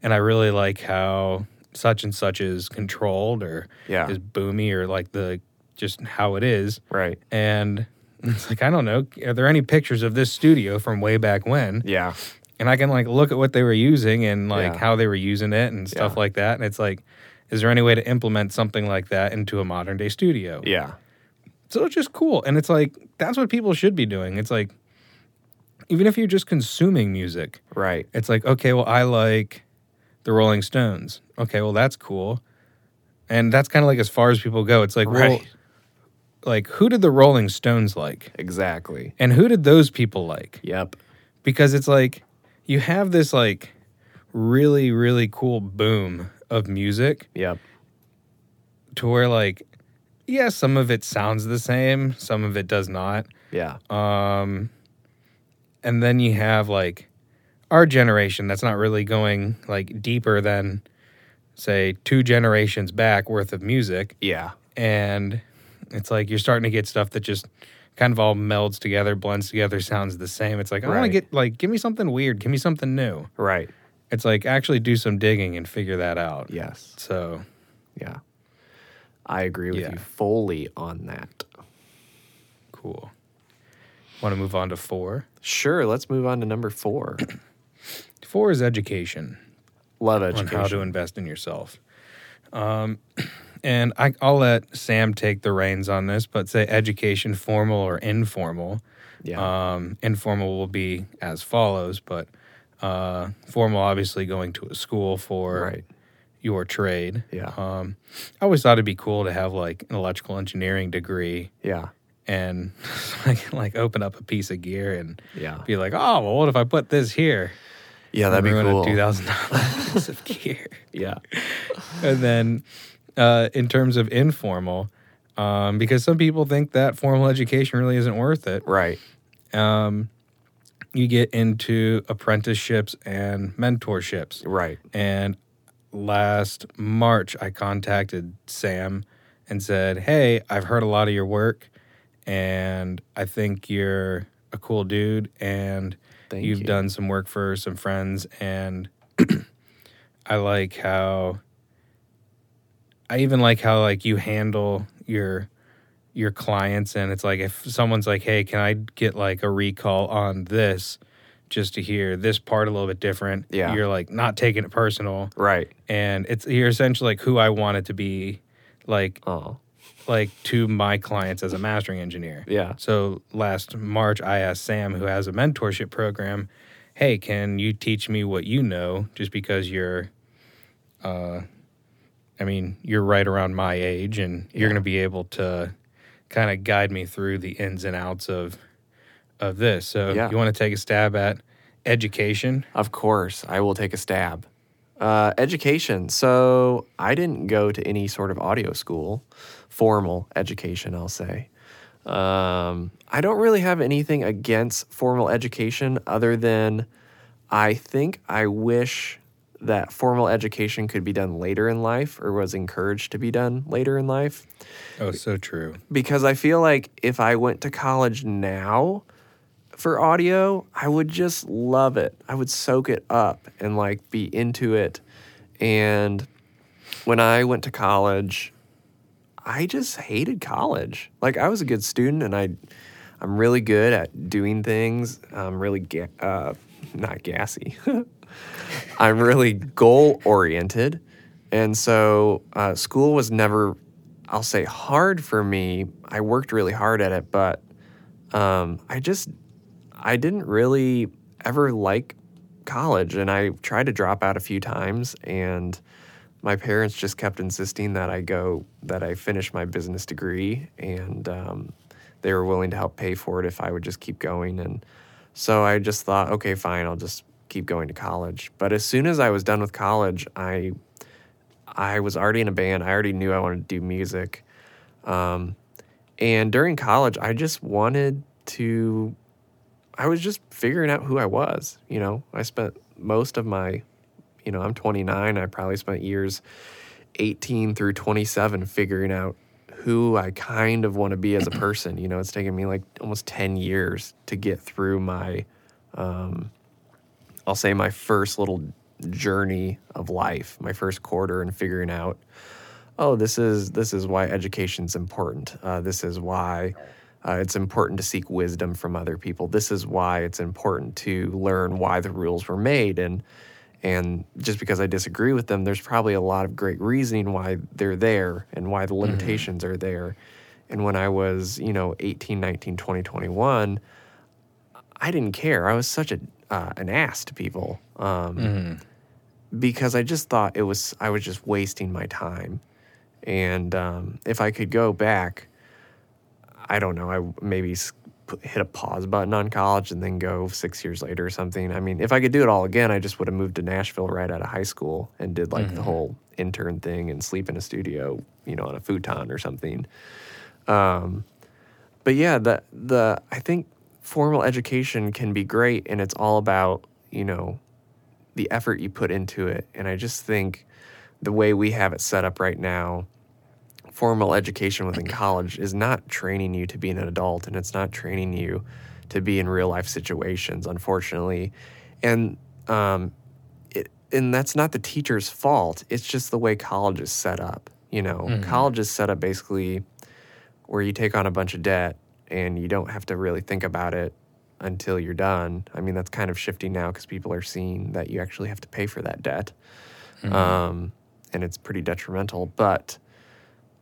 and I really like how such and such is controlled or Yeah. is boomy or like the just how it is Right. and <laughs> it's like I don't know are there any pictures of this studio from way back when Yeah. and I can like look at what they were using and like Yeah. how they were using it and stuff Yeah. like that and it's like is there any way to implement something like that into a modern day studio Yeah. So it's just cool. And it's like, that's what people should be doing. It's like, even if you're just consuming music, Right. it's like, okay, well, I like the Rolling Stones. Okay, well, that's cool. And that's kind of like as far as people go. It's like, well, like, who did the Rolling Stones like? Exactly. And who did those people like? Yep. Because it's like, you have this like really, really cool boom of music Yep. to where like, yeah, some of it sounds the same, some of it does not. Yeah. Um, and then you have like our generation that's not really going like deeper than say two generations back worth of music. Yeah. And it's like you're starting to get stuff that just kind of all melds together, blends together, sounds the same. It's like I want to get like give me something weird, give me something new. Right. It's like actually do some digging and figure that out. Yes. So Yeah. I agree with Yeah. you fully on that. cool. Want to move on to four? Sure. Let's move on to number four. <clears throat> Four is education. Love on education. how to invest in yourself. Um, <clears throat> and I, I'll let Sam take the reins on this, but say education, formal or informal. yeah. Um, informal will be as follows, but uh, formal, obviously, going to a school for right. Your trade. Yeah. Um, I always thought it'd be cool to have like an electrical engineering degree Yeah. and <laughs> like like open up a piece of gear and Yeah. be like, oh, well, what if I put this here? Yeah. That'd be cool. Two thousand dollars <laughs> piece of gear. Yeah. <laughs> and then uh, in terms of informal, um, because some people think that formal education really isn't worth it, Right. um, you get into apprenticeships and mentorships. Right. And last March, I contacted Sam and said, Hey, I've heard a lot of your work, and I think you're a cool dude, and Thank you've you. done some work for some friends, and <clears throat> I like how I even like how like you handle your your clients and it's like if someone's like hey can i get like a recall on this just to hear this part a little bit different Yeah. you're like not taking it personal Right. and it's you're essentially like who i want it to be like Oh. like to my clients as a mastering engineer Yeah. so last march i asked sam who has a mentorship program hey can you teach me what you know just because you're uh i mean you're right around my age and you're Yeah. going to be able to kind of guide me through the ins and outs of of this so Yeah. you want to take a stab at education Of course, I will take a stab. Uh, education. So I didn't go to any sort of audio school, formal education, I'll say. Um, I don't really have anything against formal education other than I think I wish that formal education could be done later in life or was encouraged to be done later in life oh so true because I feel like if I went to college now for audio, I would just love it. I would soak it up and like be into it. And when I went to college, I just hated college. Like I was a good student and I I'm really good at doing things. I'm really ga- uh not gassy. <laughs> I'm really goal oriented. And so uh, school was never, I'll say, hard for me. I worked really hard at it, but um, I just, I didn't really ever like college. And I tried to drop out a few times. And my parents just kept insisting that I go, that I finish my business degree. And um, they were willing to help pay for it if I would just keep going. And so I just thought, okay, fine, I'll just keep going to college. But as soon as I was done with college, I I was already in a band. I already knew I wanted to do music. Um, and during college, I just wanted to, I was just figuring out who I was. You know, I spent most of my You know, I'm 29. I probably spent years 18 through 27 figuring out who I kind of want to be as a person. You know, it's taken me like almost 10 years to get through my, um, I'll say my first little journey of life, my first quarter, and figuring out, oh, this is this is why education's important. Uh, this is why uh, it's important to seek wisdom from other people. This is why it's important to learn why the rules were made and and just because I disagree with them, there's probably a lot of great reasoning why they're there and why the limitations mm-hmm. are there. And when I was, you know, 18, 19, 20, 21, I didn't care. I was such a uh, an ass to people um, mm-hmm. because I just thought it was I was just wasting my time. And um, if I could go back, I don't know. I maybe hit a pause button on college and then go six years later or something. I mean, if I could do it all again, I just would have moved to Nashville right out of high school and did like mm-hmm. the whole intern thing and sleep in a studio, you know, on a futon or something. Um, but yeah, the the I think formal education can be great, and it's all about you know the effort you put into it. And I just think the way we have it set up right now formal education within college is not training you to be an adult and it's not training you to be in real life situations, unfortunately. And um, it, and that's not the teacher's fault. It's just the way college is set up. You know, mm-hmm. college is set up basically where you take on a bunch of debt and you don't have to really think about it until you're done. I mean, that's kind of shifting now because people are seeing that you actually have to pay for that debt. Mm-hmm. Um, and it's pretty detrimental. But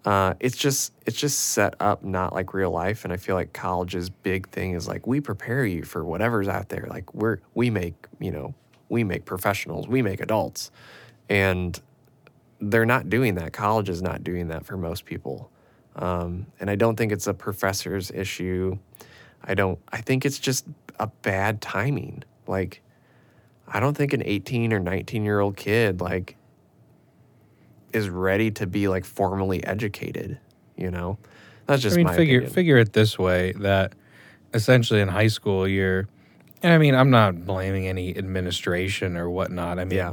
uh, it's just it's just set up not like real life, and I feel like college's big thing is like we prepare you for whatever's out there. Like we're we make you know we make professionals, we make adults, and they're not doing that. College is not doing that for most people, um, and I don't think it's a professor's issue. I don't. I think it's just a bad timing. Like I don't think an 18 or 19 year old kid like is ready to be like formally educated. You know, that's just I mean, figure opinion. figure it this way that essentially in high school you're, and I mean I'm not blaming any administration or whatnot. I mean, yeah,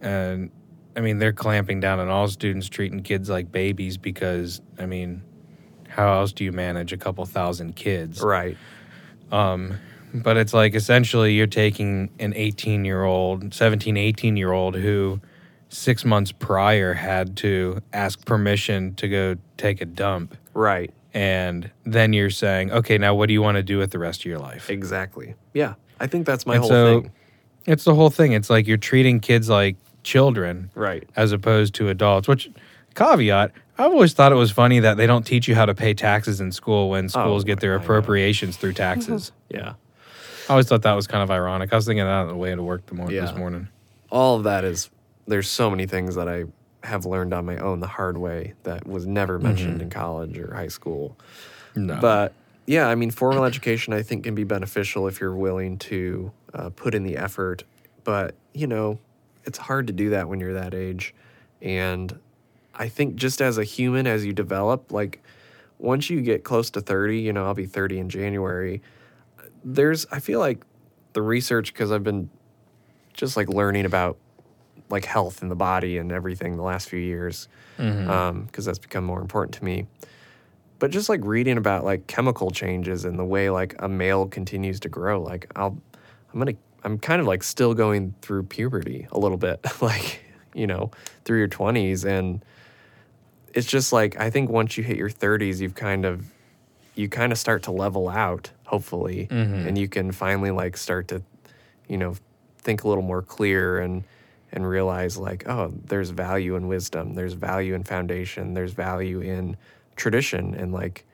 and I mean they're clamping down on all students treating kids like babies because I mean, how else do you manage a couple thousand kids? Right. Um, but it's like essentially you're taking an 18 year old 17 18 year old who six months prior had to ask permission to go take a dump. Right. And then you're saying, okay, now what do you want to do with the rest of your life? Exactly. Yeah. I think that's my and whole so thing. It's the whole thing. It's like you're treating kids like children. Right. As opposed to adults, which caveat, I've always thought it was funny that they don't teach you how to pay taxes in school when schools oh, get their appropriations through taxes. <laughs> yeah. I always thought that was kind of ironic. I was thinking that on the way to work the mor- yeah. this morning. All of that is there's so many things that I have learned on my own the hard way that was never mentioned mm-hmm. in college or high school. No. But yeah, I mean, formal education I think can be beneficial if you're willing to uh, put in the effort. But, you know, it's hard to do that when you're that age. And I think just as a human, as you develop, like once you get close to 30, you know, I'll be 30 in January, there's, I feel like the research, because I've been just like learning about like health in the body and everything the last few years because mm-hmm. um, that's become more important to me but just like reading about like chemical changes and the way like a male continues to grow like i'll i'm gonna i'm kind of like still going through puberty a little bit <laughs> like you know through your 20s and it's just like i think once you hit your 30s you've kind of you kind of start to level out hopefully mm-hmm. and you can finally like start to you know think a little more clear and and realize like oh there's value in wisdom there's value in foundation there's value in tradition and like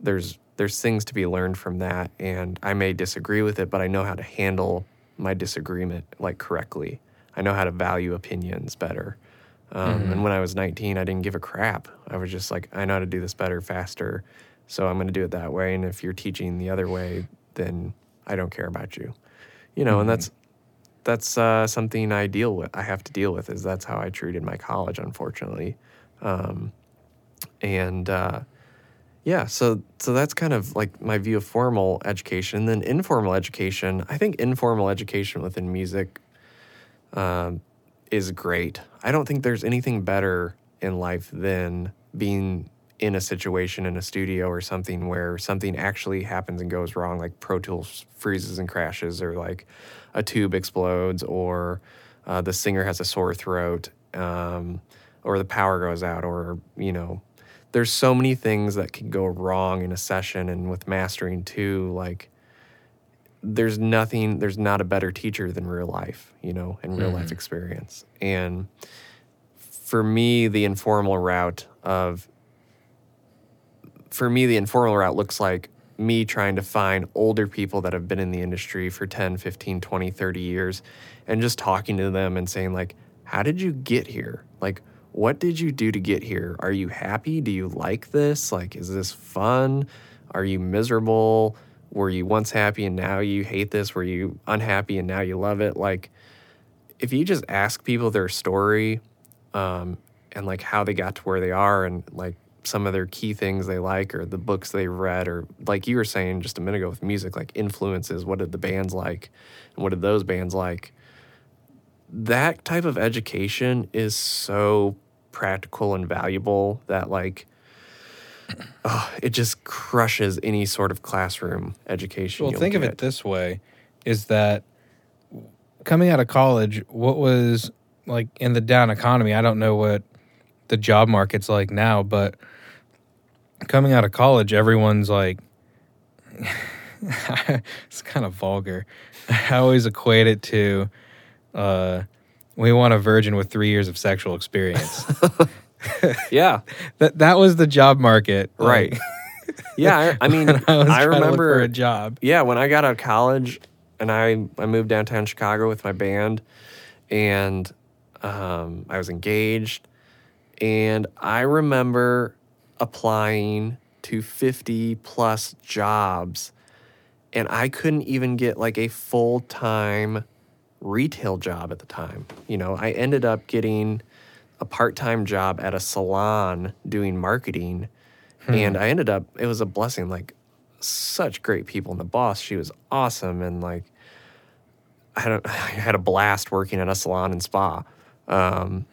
there's there's things to be learned from that. And i may disagree with it but i know how to handle my disagreement like correctly. I know how to value opinions better. Um, mm-hmm. and when i was 19 i didn't give a crap. I was just like i know how to do this better faster so i'm going to do it that way. And if you're teaching the other way then i don't care about you. You know mm-hmm. and that's that's uh, something I deal with. I have to deal with is that's how I treated my college, unfortunately, um, and uh, yeah. So so that's kind of like my view of formal education. And then informal education, I think informal education within music, um, is great. I don't think there's anything better in life than being in a situation in a studio or something where something actually happens and goes wrong, like Pro Tools freezes and crashes, or like a tube explodes, or uh, the singer has a sore throat, um, or the power goes out, or, you know, there's so many things that can go wrong in a session and with mastering too. Like, there's nothing, there's not a better teacher than real life, you know, and real life experience. And for me, the informal route of for me, the informal route looks like me trying to find older people that have been in the industry for 10, 15, 20, 30 years and just talking to them and saying, like, how did you get here? Like, what did you do to get here? Are you happy? Do you like this? Like, is this fun? Are you miserable? Were you once happy and now you hate this? Were you unhappy and now you love it? Like, if you just ask people their story um, and like how they got to where they are and like some of their key things they like or the books they read or like you were saying just a minute ago with music like influences what did the bands like and what did those bands like that type of education is so practical and valuable that like <clears throat> oh, it just crushes any sort of classroom education Well, think of it this way: is that coming out of college, what was like in the down economy? I don't know what the job market's like now, but coming out of college, everyone's like, <laughs> it's kind of vulgar. <laughs> I always equate it to, uh, we want a virgin with three years of sexual experience. <laughs> yeah that that was the job market, Right. like, yeah I, I mean I, was i trying to look remember for a job. yeah, when I got out of college and I, I moved downtown Chicago with my band and um, I was engaged. And I remember applying to 50 plus jobs and I couldn't even get like a full time retail job at the time. You know, I ended up getting a part time job at a salon doing marketing. And I ended up, it was a blessing. Like, such great people. And the boss, she was awesome. And like, I, had a, <laughs> I had a blast working at a salon and spa. Um,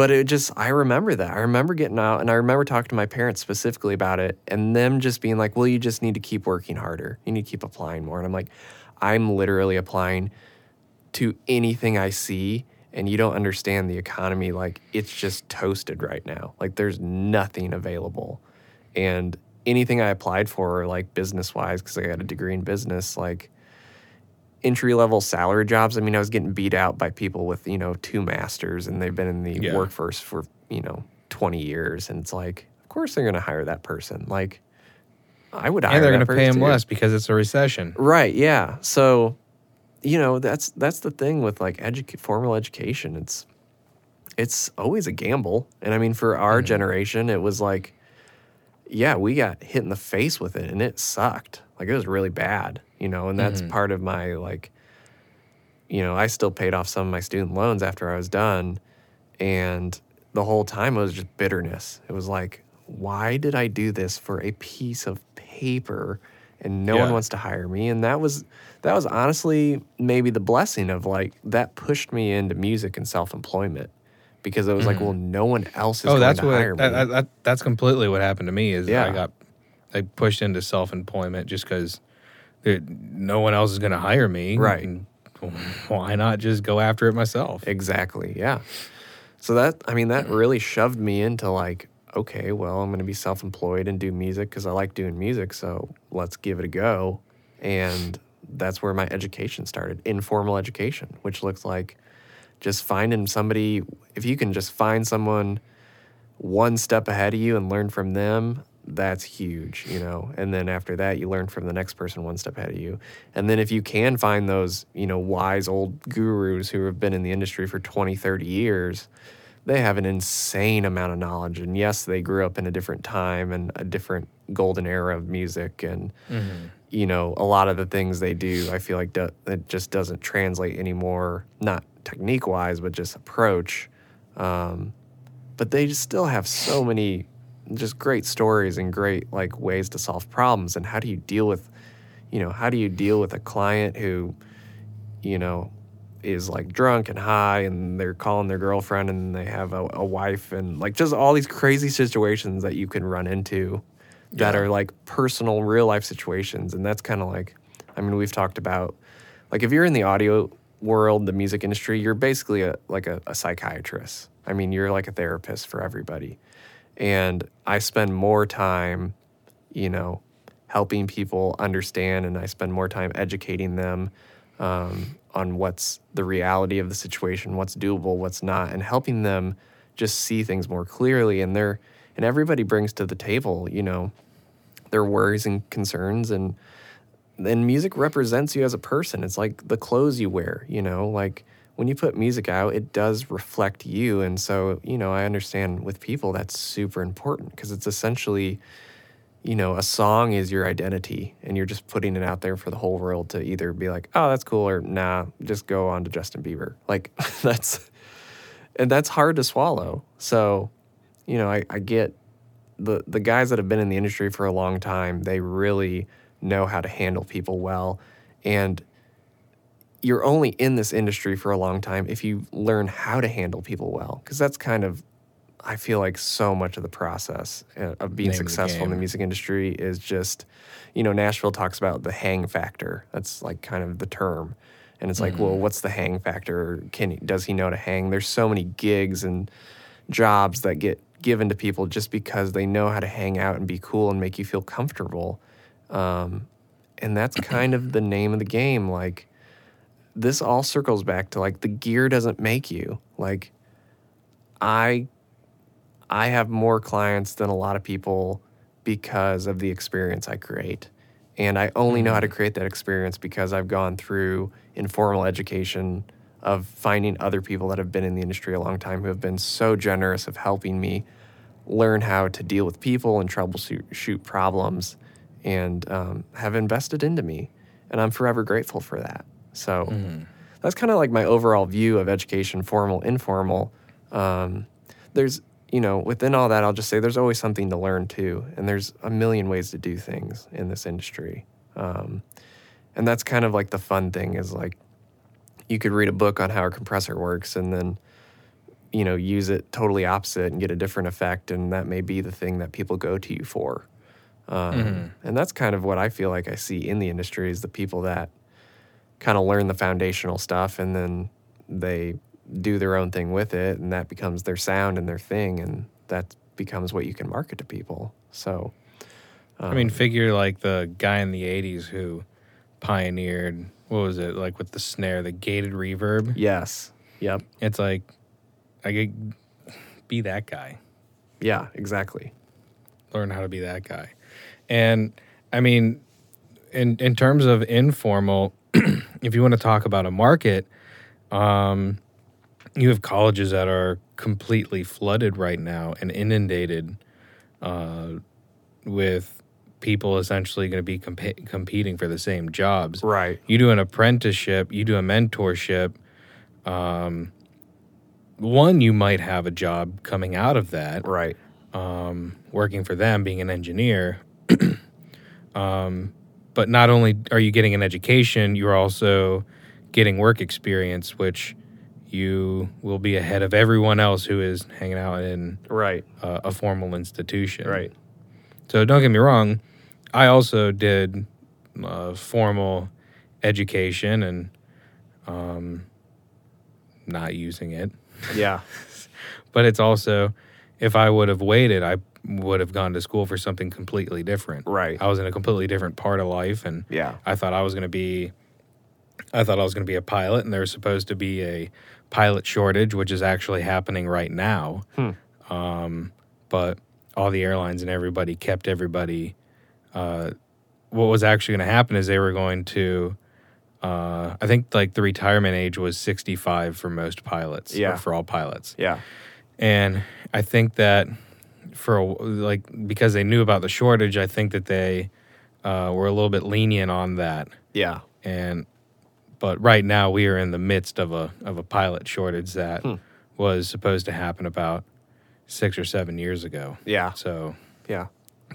But it just, I remember that. I remember getting out and I remember talking to my parents specifically about it and them just being like, well, you just need to keep working harder. You need to keep applying more. And I'm like, I'm literally applying to anything I see. And you don't understand the economy. Like, it's just toasted right now. Like, there's nothing available. And anything I applied for, like business wise, because I got a degree in business, like entry level salary jobs. I mean, I was getting beat out by people with, you know, two masters and they've been in the Yeah. workforce for, you know, 20 years. And it's like, of course they're going to hire that person. Like, I would hire And they're going to pay him less because it's a recession. Right. Yeah. So, you know, that's that's the thing with like edu- formal education. It's it's always a gamble. And I mean, for our mm-hmm. generation, it was like, yeah, we got hit in the face with it, and it sucked. Like it was really bad. You know, and that's mm-hmm. part of my like. You know, I still paid off some of my student loans after I was done, and the whole time it was just bitterness. It was like, why did I do this for a piece of paper and no one wants to hire me? And that was that was honestly maybe the blessing of like that pushed me into music and self-employment because it was like, well, mm. no one else is Oh, going that's to what hire me. that, that, that- that's completely what happened to me. Is Yeah. I got I pushed into self employment just because no one else is going to hire me. Right. And why not just go after it myself? Exactly. Yeah. So that I mean that really shoved me into like okay, well, I'm going to be self-employed and do music cuz I like doing music, so let's give it a go. And that's where my education started, informal education, which looks like just finding somebody if you can just find someone one step ahead of you and learn from them, that's huge, you know. And then after that, you learn from the next person one step ahead of you. And then if you can find those, you know, wise old gurus who have been in the industry for 20, 30 years, they have an insane amount of knowledge. And yes, they grew up in a different time and a different golden era of music. And, mm-hmm. you know, a lot of the things they do, I feel like do, it just doesn't translate anymore, not technique wise, but just approach. Um, but they just still have so many just great stories and great like ways to solve problems and how do you deal with you know how do you deal with a client who you know is like drunk and high and they're calling their girlfriend and they have a, a wife and like just all these crazy situations that you can run into that Yeah. are like personal real life situations and that's kind of like i mean we've talked about like if you're in the audio world the music industry you're basically a like a, a psychiatrist. I mean you're like a therapist for everybody. And i spend more time you know helping people understand and i spend more time educating them um, on what's the reality of the situation what's doable what's not and helping them just see things more clearly. And they're and everybody brings to the table you know their worries and concerns and and music represents you as a person. It's like the clothes you wear you know? Like when you put music out it does reflect you. And so you know i understand with people that's super important because it's essentially you know a song is your identity and you're just putting it out there for the whole world to either be like oh that's cool or nah just go on to justin bieber. Like <laughs> that's and that's hard to swallow. So you know i, I get the the guys that have been in the industry for a long time, they really know how to handle people well. And you're only in this industry for a long time if you learn how to handle people well, because that's kind of I feel like so much of the process uh, of being Name of the successful in the music industry is just, you know, Nashville talks about the hang factor. That's like kind of the term. And it's like, well, what's the hang factor? Can he, does he know to hang? There's so many gigs and jobs that get given to people just because they know how to hang out and be cool and make you feel comfortable. Um, and that's kind of the name of the game. Like, this all circles back to like the gear doesn't make you. Like, I I have more clients than a lot of people because of the experience I create. And I only know how to create that experience because I've gone through informal education of finding other people that have been in the industry a long time who have been so generous of helping me learn how to deal with people and troubleshoot shoot problems and um, have invested into me. And I'm forever grateful for that. So that's kind of like my overall view of education, formal, informal. Um, there's, you know, within all that, I'll just say there's always something to learn too. And there's a million ways to do things in this industry. Um, and that's kind of like the fun thing is like you could read a book on how a compressor works and then, you know, use it totally opposite and get a different effect. And that may be the thing that people go to you for. Um, And that's kind of what I feel like I see in the industry is the people that kind of learn the foundational stuff and then they do their own thing with it and that becomes their sound and their thing and that becomes what you can market to people. So I mean, figure like the guy in the '80s who pioneered what was it like with the snare, the gated reverb. yes. Yep. It's like I could be that guy, yeah exactly. Learn how to be that guy, and I mean, in in terms of informal, <clears throat> if you want to talk about a market, um, you have colleges that are completely flooded right now and inundated uh, with people essentially going to be comp- competing for the same jobs. right You do an apprenticeship, you do a mentorship. Um, one, you might have a job coming out of that, right um, working for them, being an engineer. Um, but not only are you getting an education, you're also getting work experience, which you will be ahead of everyone else who is hanging out in right uh, a formal institution. right So don't get me wrong, I also did uh, formal education and um, not using it. yeah <laughs> But it's also, if I would have waited, I would have gone to school for something completely different. Right. I was in a completely different part of life, and yeah I thought I was going to be, I thought I was going to be a pilot, and there's supposed to be a pilot shortage, which is actually happening right now. Hmm. Um, but all the airlines and everybody kept everybody. Uh, what was actually going to happen is they were going to. Uh, I think like the retirement age was 65 for most pilots. or Yeah. for all pilots. yeah And I think that for a, like because they knew about the shortage, I think that they uh, were a little bit lenient on that. yeah And but right now we are in the midst of a of a pilot shortage that Hmm. was supposed to happen about six or seven years ago. yeah So yeah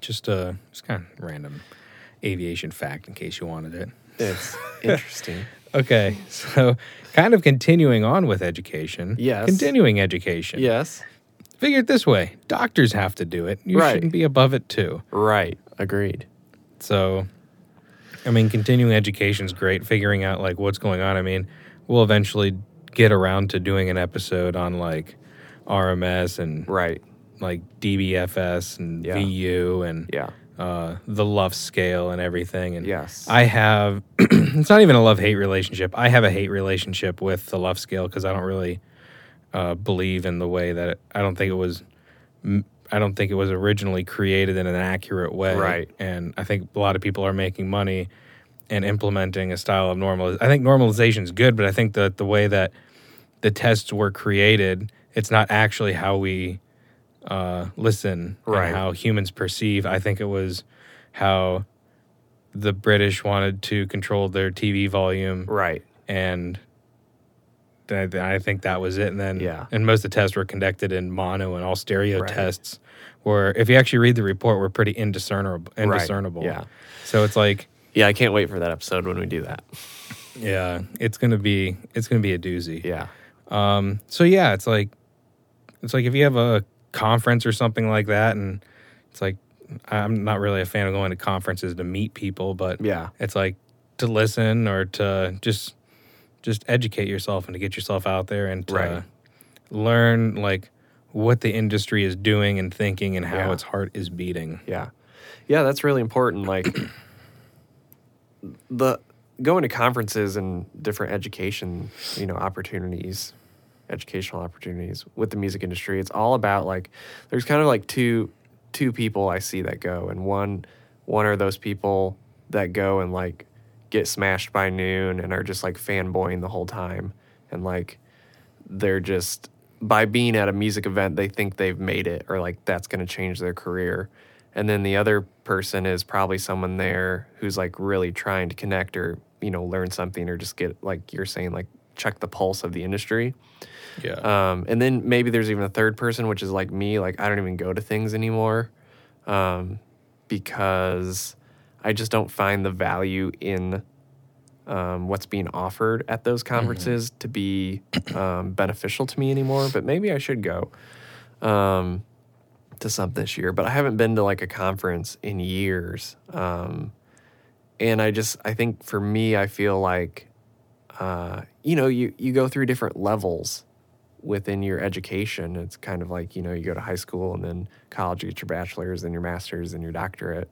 just a just kind of random aviation fact in case you wanted it. it's <laughs> interesting Okay, so kind of continuing on with education. Yes. Continuing education. Yes. Figure it this way doctors have to do it. You Right. shouldn't be above it too. Right. Agreed. So, I mean, continuing education is great. Figuring out like what's going on. I mean, we'll eventually get around to doing an episode on like RMS and Right. like DBFS and Yeah. VU and Yeah. uh, the LUFS scale and everything. And Yes. I have, <clears throat> it's not even a love hate relationship. I have a hate relationship with the LUFS scale because I don't really uh, believe in the way that I don't think it was. I don't think it was originally created in an accurate way. Right. And I think a lot of people are making money and implementing a style of normal. I think normalization is good, but I think that the way that the tests were created, it's not actually how we uh, listen Right. how humans perceive. I think it was how the British wanted to control their TV volume, right. and I, I think that was it. And then, Yeah. and most of the tests were conducted in mono, and all stereo Right. tests were, if you actually read the report, were pretty indiscernible. Indiscernible. Yeah. So it's like, Yeah. I can't wait for that episode when we do that. yeah, it's gonna be, it's gonna be a doozy. Yeah. Um, so yeah, it's like it's like if you have a conference or something like that, and it's like I'm not really a fan of going to conferences to meet people, but Yeah. it's like to listen or to just just educate yourself and to get yourself out there and to Right. learn like what the industry is doing and thinking and how Yeah. its heart is beating. Yeah. Yeah, that's really important. Like the going to conferences and different education, you know, opportunities, educational opportunities with the music industry. It's all about like there's kind of like two two people I see that go and one one are those people that go and like get smashed by noon and are just like fanboying the whole time. And like they're just by being at a music event they think they've made it or like that's going to change their career. And then the other person is probably someone there who's like really trying to connect or you know learn something or just get like you're saying like check the pulse of the industry. Yeah. um, and then maybe there's even a third person which is like me. Like i don't even go to things anymore um, because i just don't find the value in um, what's being offered at those conferences to be um, beneficial to me anymore. But maybe I should go um, to some this year. But I haven't been to like a conference in years. Um, and I just, I think for me, I feel like, uh, you know, you, you go through different levels within your education. It's kind of like, you know, you go to high school and then college, you get your bachelor's and your master's and your doctorate.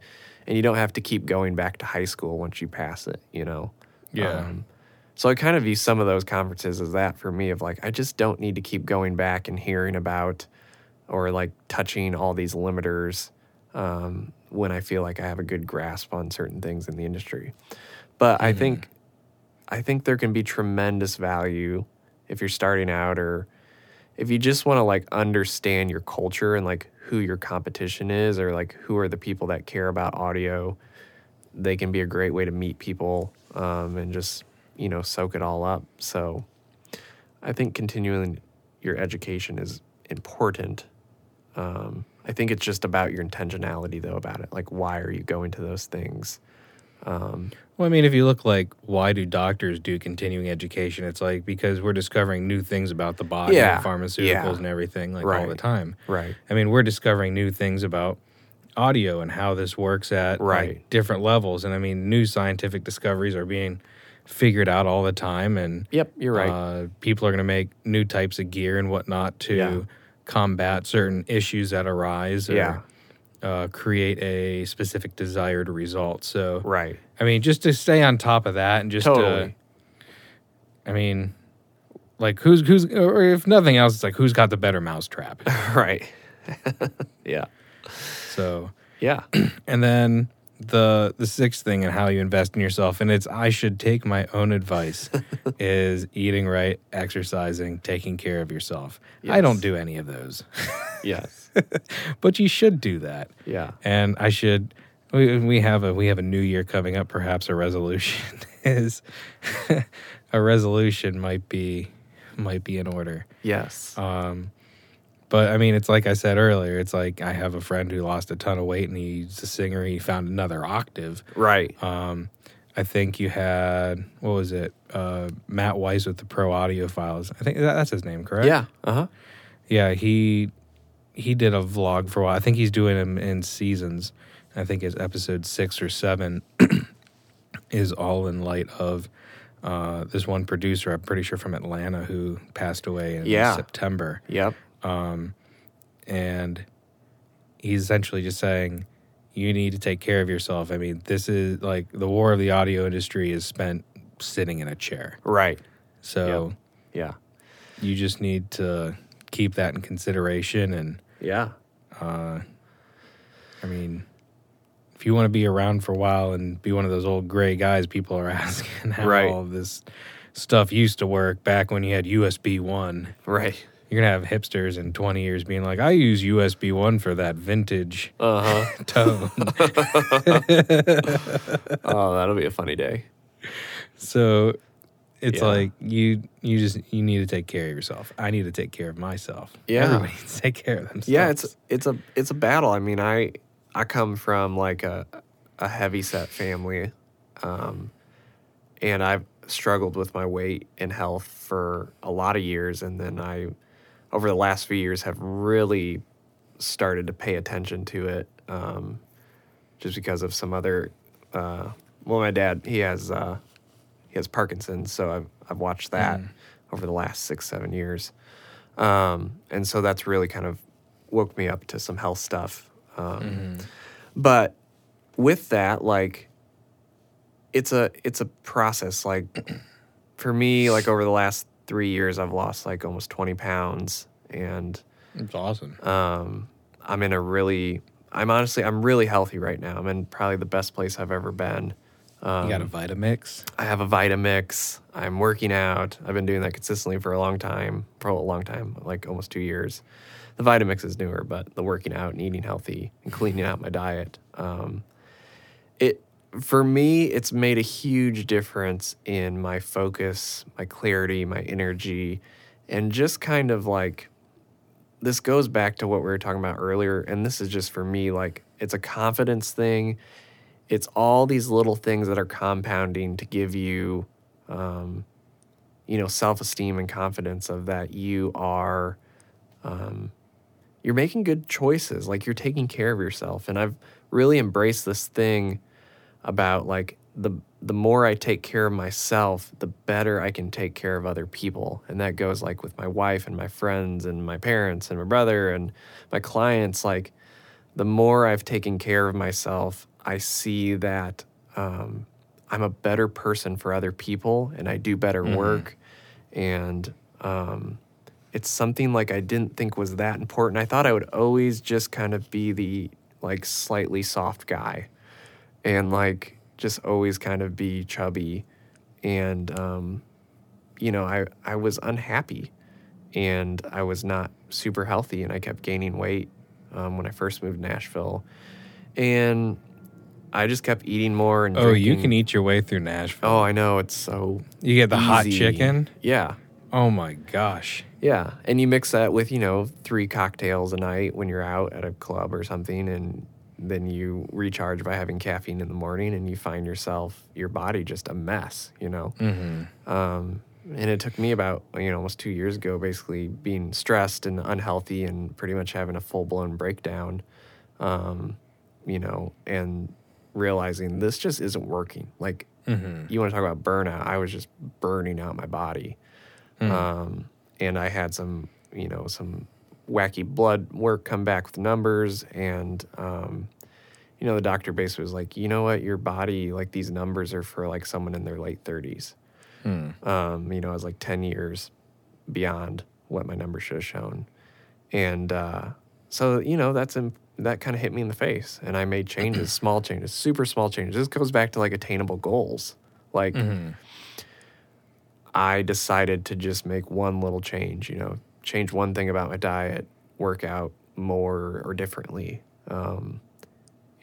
And you don't have to keep going back to high school once you pass it, you know? Yeah. Um, so I kind of view some of those conferences as that for me of like, I just don't need to keep going back and hearing about or like touching all these limiters um, when I feel like I have a good grasp on certain things in the industry. But I think I think there can be tremendous value if you're starting out or if you just want to like understand your culture and like who your competition is or like who are the people that care about audio they can be a great way to meet people um, and just you know soak it all up. So i think continuing your education is important. Um, i think it's just about your intentionality though about it. Like why are you going to those things um, Well, I mean, if you look like why do doctors do continuing education? It's like because we're discovering new things about the body Yeah, and pharmaceuticals yeah. and everything like all the time. right I mean, we're discovering new things about audio and how this works at like, Right. different levels. And I mean, new scientific discoveries are being figured out all the time. And yep you're right uh, people are going to make new types of gear and whatnot to Yeah. combat certain issues that arise or Yeah. Uh, create a specific desired result. So, right. I mean, just to stay on top of that and just to, totally. I mean, like who's who's or if nothing else, it's like who's got the better mousetrap. <laughs> right. <laughs> Yeah. So, yeah. <clears throat> and then the the sixth thing and how you invest in yourself, and it's I should take my own advice, <laughs> is eating right, exercising, taking care of yourself. I don't do any of those, yes <laughs> but you should do that. yeah and I should. We, we have a we have a new year coming up. Perhaps a resolution <laughs> is <laughs> a resolution might be might be in order. yes Um, but I mean, it's like I said earlier. It's like I have a friend who lost a ton of weight, and he's a singer. He found another octave. right Um, I think you had what was it? Uh, Matt Weiss with the Pro Audio Files. I think that, that's his name, correct? Yeah. Uh huh. Yeah, he he did a vlog for a while. I think he's doing them in seasons. I think his episode six or seven <clears throat> is all in light of uh, this one producer. I'm pretty sure from Atlanta who passed away in Yeah. September, Yep. and he's essentially just saying you need to take care of yourself. I mean, this is like the war of the audio industry is spent sitting in a chair. Right. So Yeah. you just need to keep that in consideration and Yeah. I mean, if you want to be around for a while and be one of those old gray guys, people are <laughs> asking how Right. all of this stuff used to work back when you had USB one. Right. You're gonna have hipsters in 20 years being like, "I use USB one for that vintage Uh huh. <laughs> tone." <laughs> oh, that'll be a funny day. so it's Yeah. like you you just you need to take care of yourself. I need to take care of myself. Yeah. everybody <laughs> needs to take care of themselves. Yeah, it's it's a it's a battle. I mean, I I come from like a a heavy set family, um, and I've struggled with my weight and health for a lot of years, and then I, over the last few years, have really started to pay attention to it, um, just because of some other. Uh, well, my dad he has uh, he has Parkinson's, so I've I've watched that over the last six seven years. Um, and so that's really kind of woke me up to some health stuff. Um, But with that, like, it's a it's a process. Like, <clears throat> for me, like over the last three years, I've lost like almost twenty pounds, and it's awesome. um, I'm in a really, I'm honestly, I'm really healthy right now. I'm in probably the best place I've ever been. Um, you got a Vitamix. I have a Vitamix. I'm working out. I've been doing that consistently for a long time, for a long time, like almost two years. The Vitamix is newer, but the working out and eating healthy and cleaning out my diet, um, it for me, it's made a huge difference in my focus, my clarity, my energy, and just kind of like this goes back to what we were talking about earlier. And this is just for me, like it's a confidence thing it's all these little things that are compounding to give you um, you know self-esteem and confidence of that you are um, you're making good choices like you're taking care of yourself. And i've really embraced this thing about like the the more i take care of myself the better i can take care of other people. And that goes like with my wife and my friends and my parents and my brother and my clients. Like the more I've taken care of myself, I see that um, I'm a better person for other people and I do better work. And um, it's something like I didn't think was that important. I thought I would always just kind of be the like slightly soft guy and like just always kind of be chubby. And, um, you know, I, I was unhappy and I was not super healthy and I kept gaining weight um, when I first moved to Nashville. And I just kept eating more and Oh, you can eat your way through Nashville. Oh, I know. It's so you get the hot chicken. Yeah. Oh my gosh. Yeah. And you mix that with, you know, three cocktails a night when you're out at a club or something. And then you recharge by having caffeine in the morning and you find yourself, your body just a mess, you know? Mm-hmm. Um, and it took me about, you know, almost two years ago, basically being stressed and unhealthy and pretty much having a full blown breakdown, um, you know, and realizing this just isn't working. Like, Mm-hmm. you want to talk about burnout? I was just burning out my body. Um, and I had some, you know, some wacky blood work come back with numbers. And, um, you know, the doctor basically was like, you know what, your body, like these numbers are for like someone in their late 30s. Um, you know, I was like 10 years beyond what my numbers should have shown. And uh, so, you know, that's im- that kind of hit me in the face. And I made changes, <clears throat> small changes, super small changes. This goes back to like attainable goals. Like, I decided to just make one little change, you know, change one thing about my diet, work out more or differently. Um,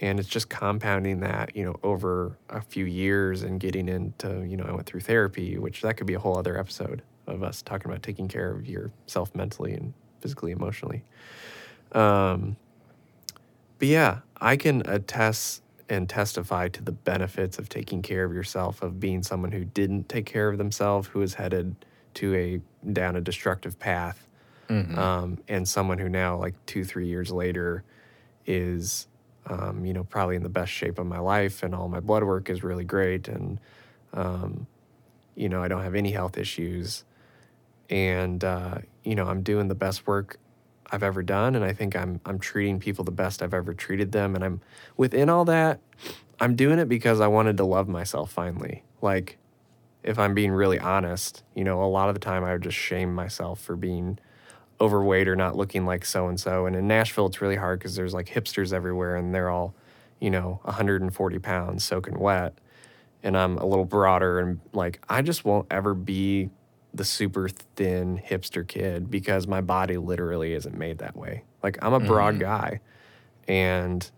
and it's just compounding that, you know, over a few years and getting into, you know, I went through therapy, which that could be a whole other episode of us talking about taking care of yourself mentally and physically, emotionally. Um, but yeah, I can attest and testify to the benefits of taking care of yourself, of being someone who didn't take care of themselves, who was headed to a down a destructive path, um, and someone who now, like two, three years later, is, um, you know, probably in the best shape of my life, and all my blood work is really great, and, um, you know, I don't have any health issues, and uh, you know, I'm doing the best work I've ever done, and I think I'm I'm treating people the best I've ever treated them, and I'm within all that, I'm doing it because I wanted to love myself finally. Like, if I'm being really honest, you know, a lot of the time I would just shame myself for being overweight or not looking like so and so. And in Nashville, it's really hard because there's like hipsters everywhere, and they're all, you know, 140 pounds soaking wet, and I'm a little broader, and like I just won't ever be the super thin hipster kid because my body literally isn't made that way. Like I'm a broad guy, and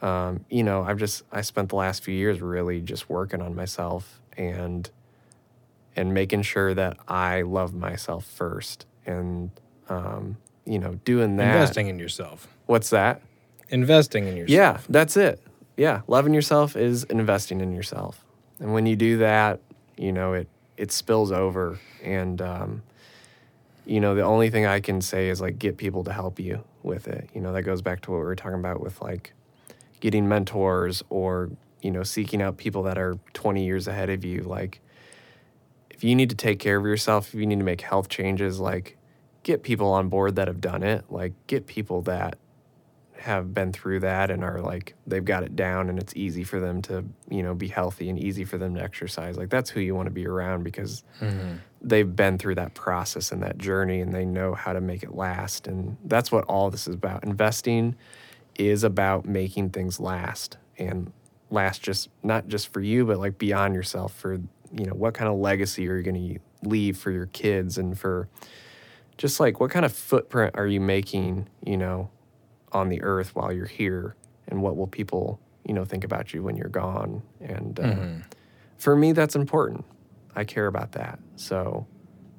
um, you know, I've just I spent the last few years really just working on myself and and making sure that I love myself first, and um, you know, doing that. Investing in yourself. What's that? Investing in yourself. Yeah, that's it. Yeah, loving yourself is investing in yourself, and when you do that, you know it it spills over, and um, you know the only thing I can say is like get people to help you with it. You know that goes back to what we were talking about with like getting mentors or you know seeking out people that are 20 years ahead of you. Like if you need to take care of yourself, if you need to make health changes, like get people on board that have done it. Like get people that have been through that and are like they've got it down and it's easy for them to you know be healthy and easy for them to exercise like that's who you want to be around because mm-hmm. they've been through that process and that journey and they know how to make it last and that's what all this is about. Investing is about making things last and last just not just for you but like beyond yourself for you know what kind of legacy are you going to leave for your kids and for just like what kind of footprint are you making you know on the earth while you're here and what will people you know think about you when you're gone and uh, for me that's important i care about that so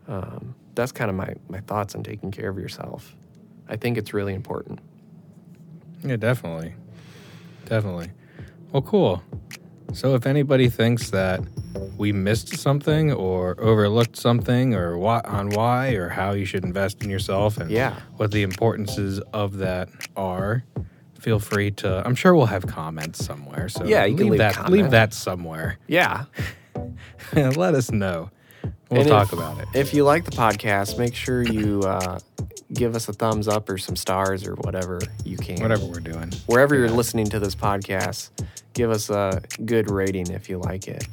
um, that's kind of my, my thoughts on taking care of yourself i think it's really important Yeah, definitely. Definitely. Well, cool. So, if anybody thinks that we missed something or overlooked something or why, on why or how you should invest in yourself and Yeah. what the importances of that are, feel free to. I'm sure we'll have comments somewhere. So, Yeah, you can leave that. Leave that somewhere. <laughs> yeah <laughs> Let us know. We'll And talk if- about it. if you like the podcast make sure you uh, give us a thumbs up or some stars or whatever you can Whatever we're doing. wherever you're listening to this podcast give us a good rating if you like it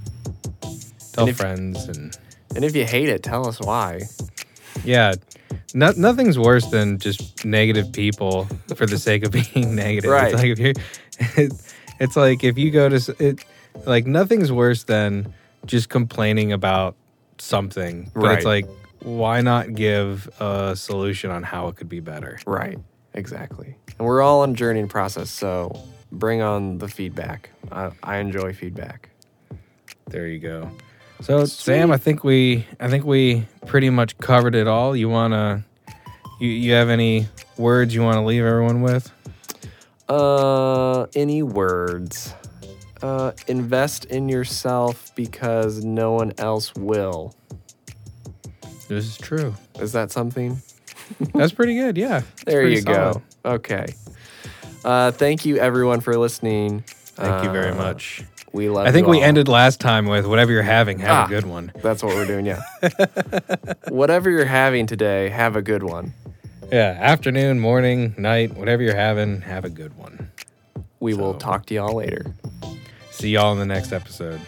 Tell if- friends and and if you hate it tell us why Yeah. No, nothing's worse than just negative people for the sake of <laughs> being negative. Right. It's like if you're, it, <laughs> it's like if you go to it, like nothing's worse than just complaining about something. But it's like, why not give a solution on how it could be better? Right, exactly. And we're all on a journey and process, so bring on the feedback. I, I enjoy feedback. There you go. So Sam, I think we, I think we pretty much covered it all. You wanna, you, you have any words you want to leave everyone with? Uh, any words? Uh, invest in yourself because no one else will. This is true. Is that something? That's pretty good. Yeah. <laughs> There you solid. go. Okay. Uh, thank you everyone for listening. Thank you very Uh, much. We love. It. I think we all. ended last time with whatever you're having, have Ah. a good one. That's what we're doing. Yeah. <laughs> Whatever you're having today, have a good one. Yeah, afternoon, morning, night, whatever you're having, have a good one. We will talk to y'all later. See y'all in the next episode.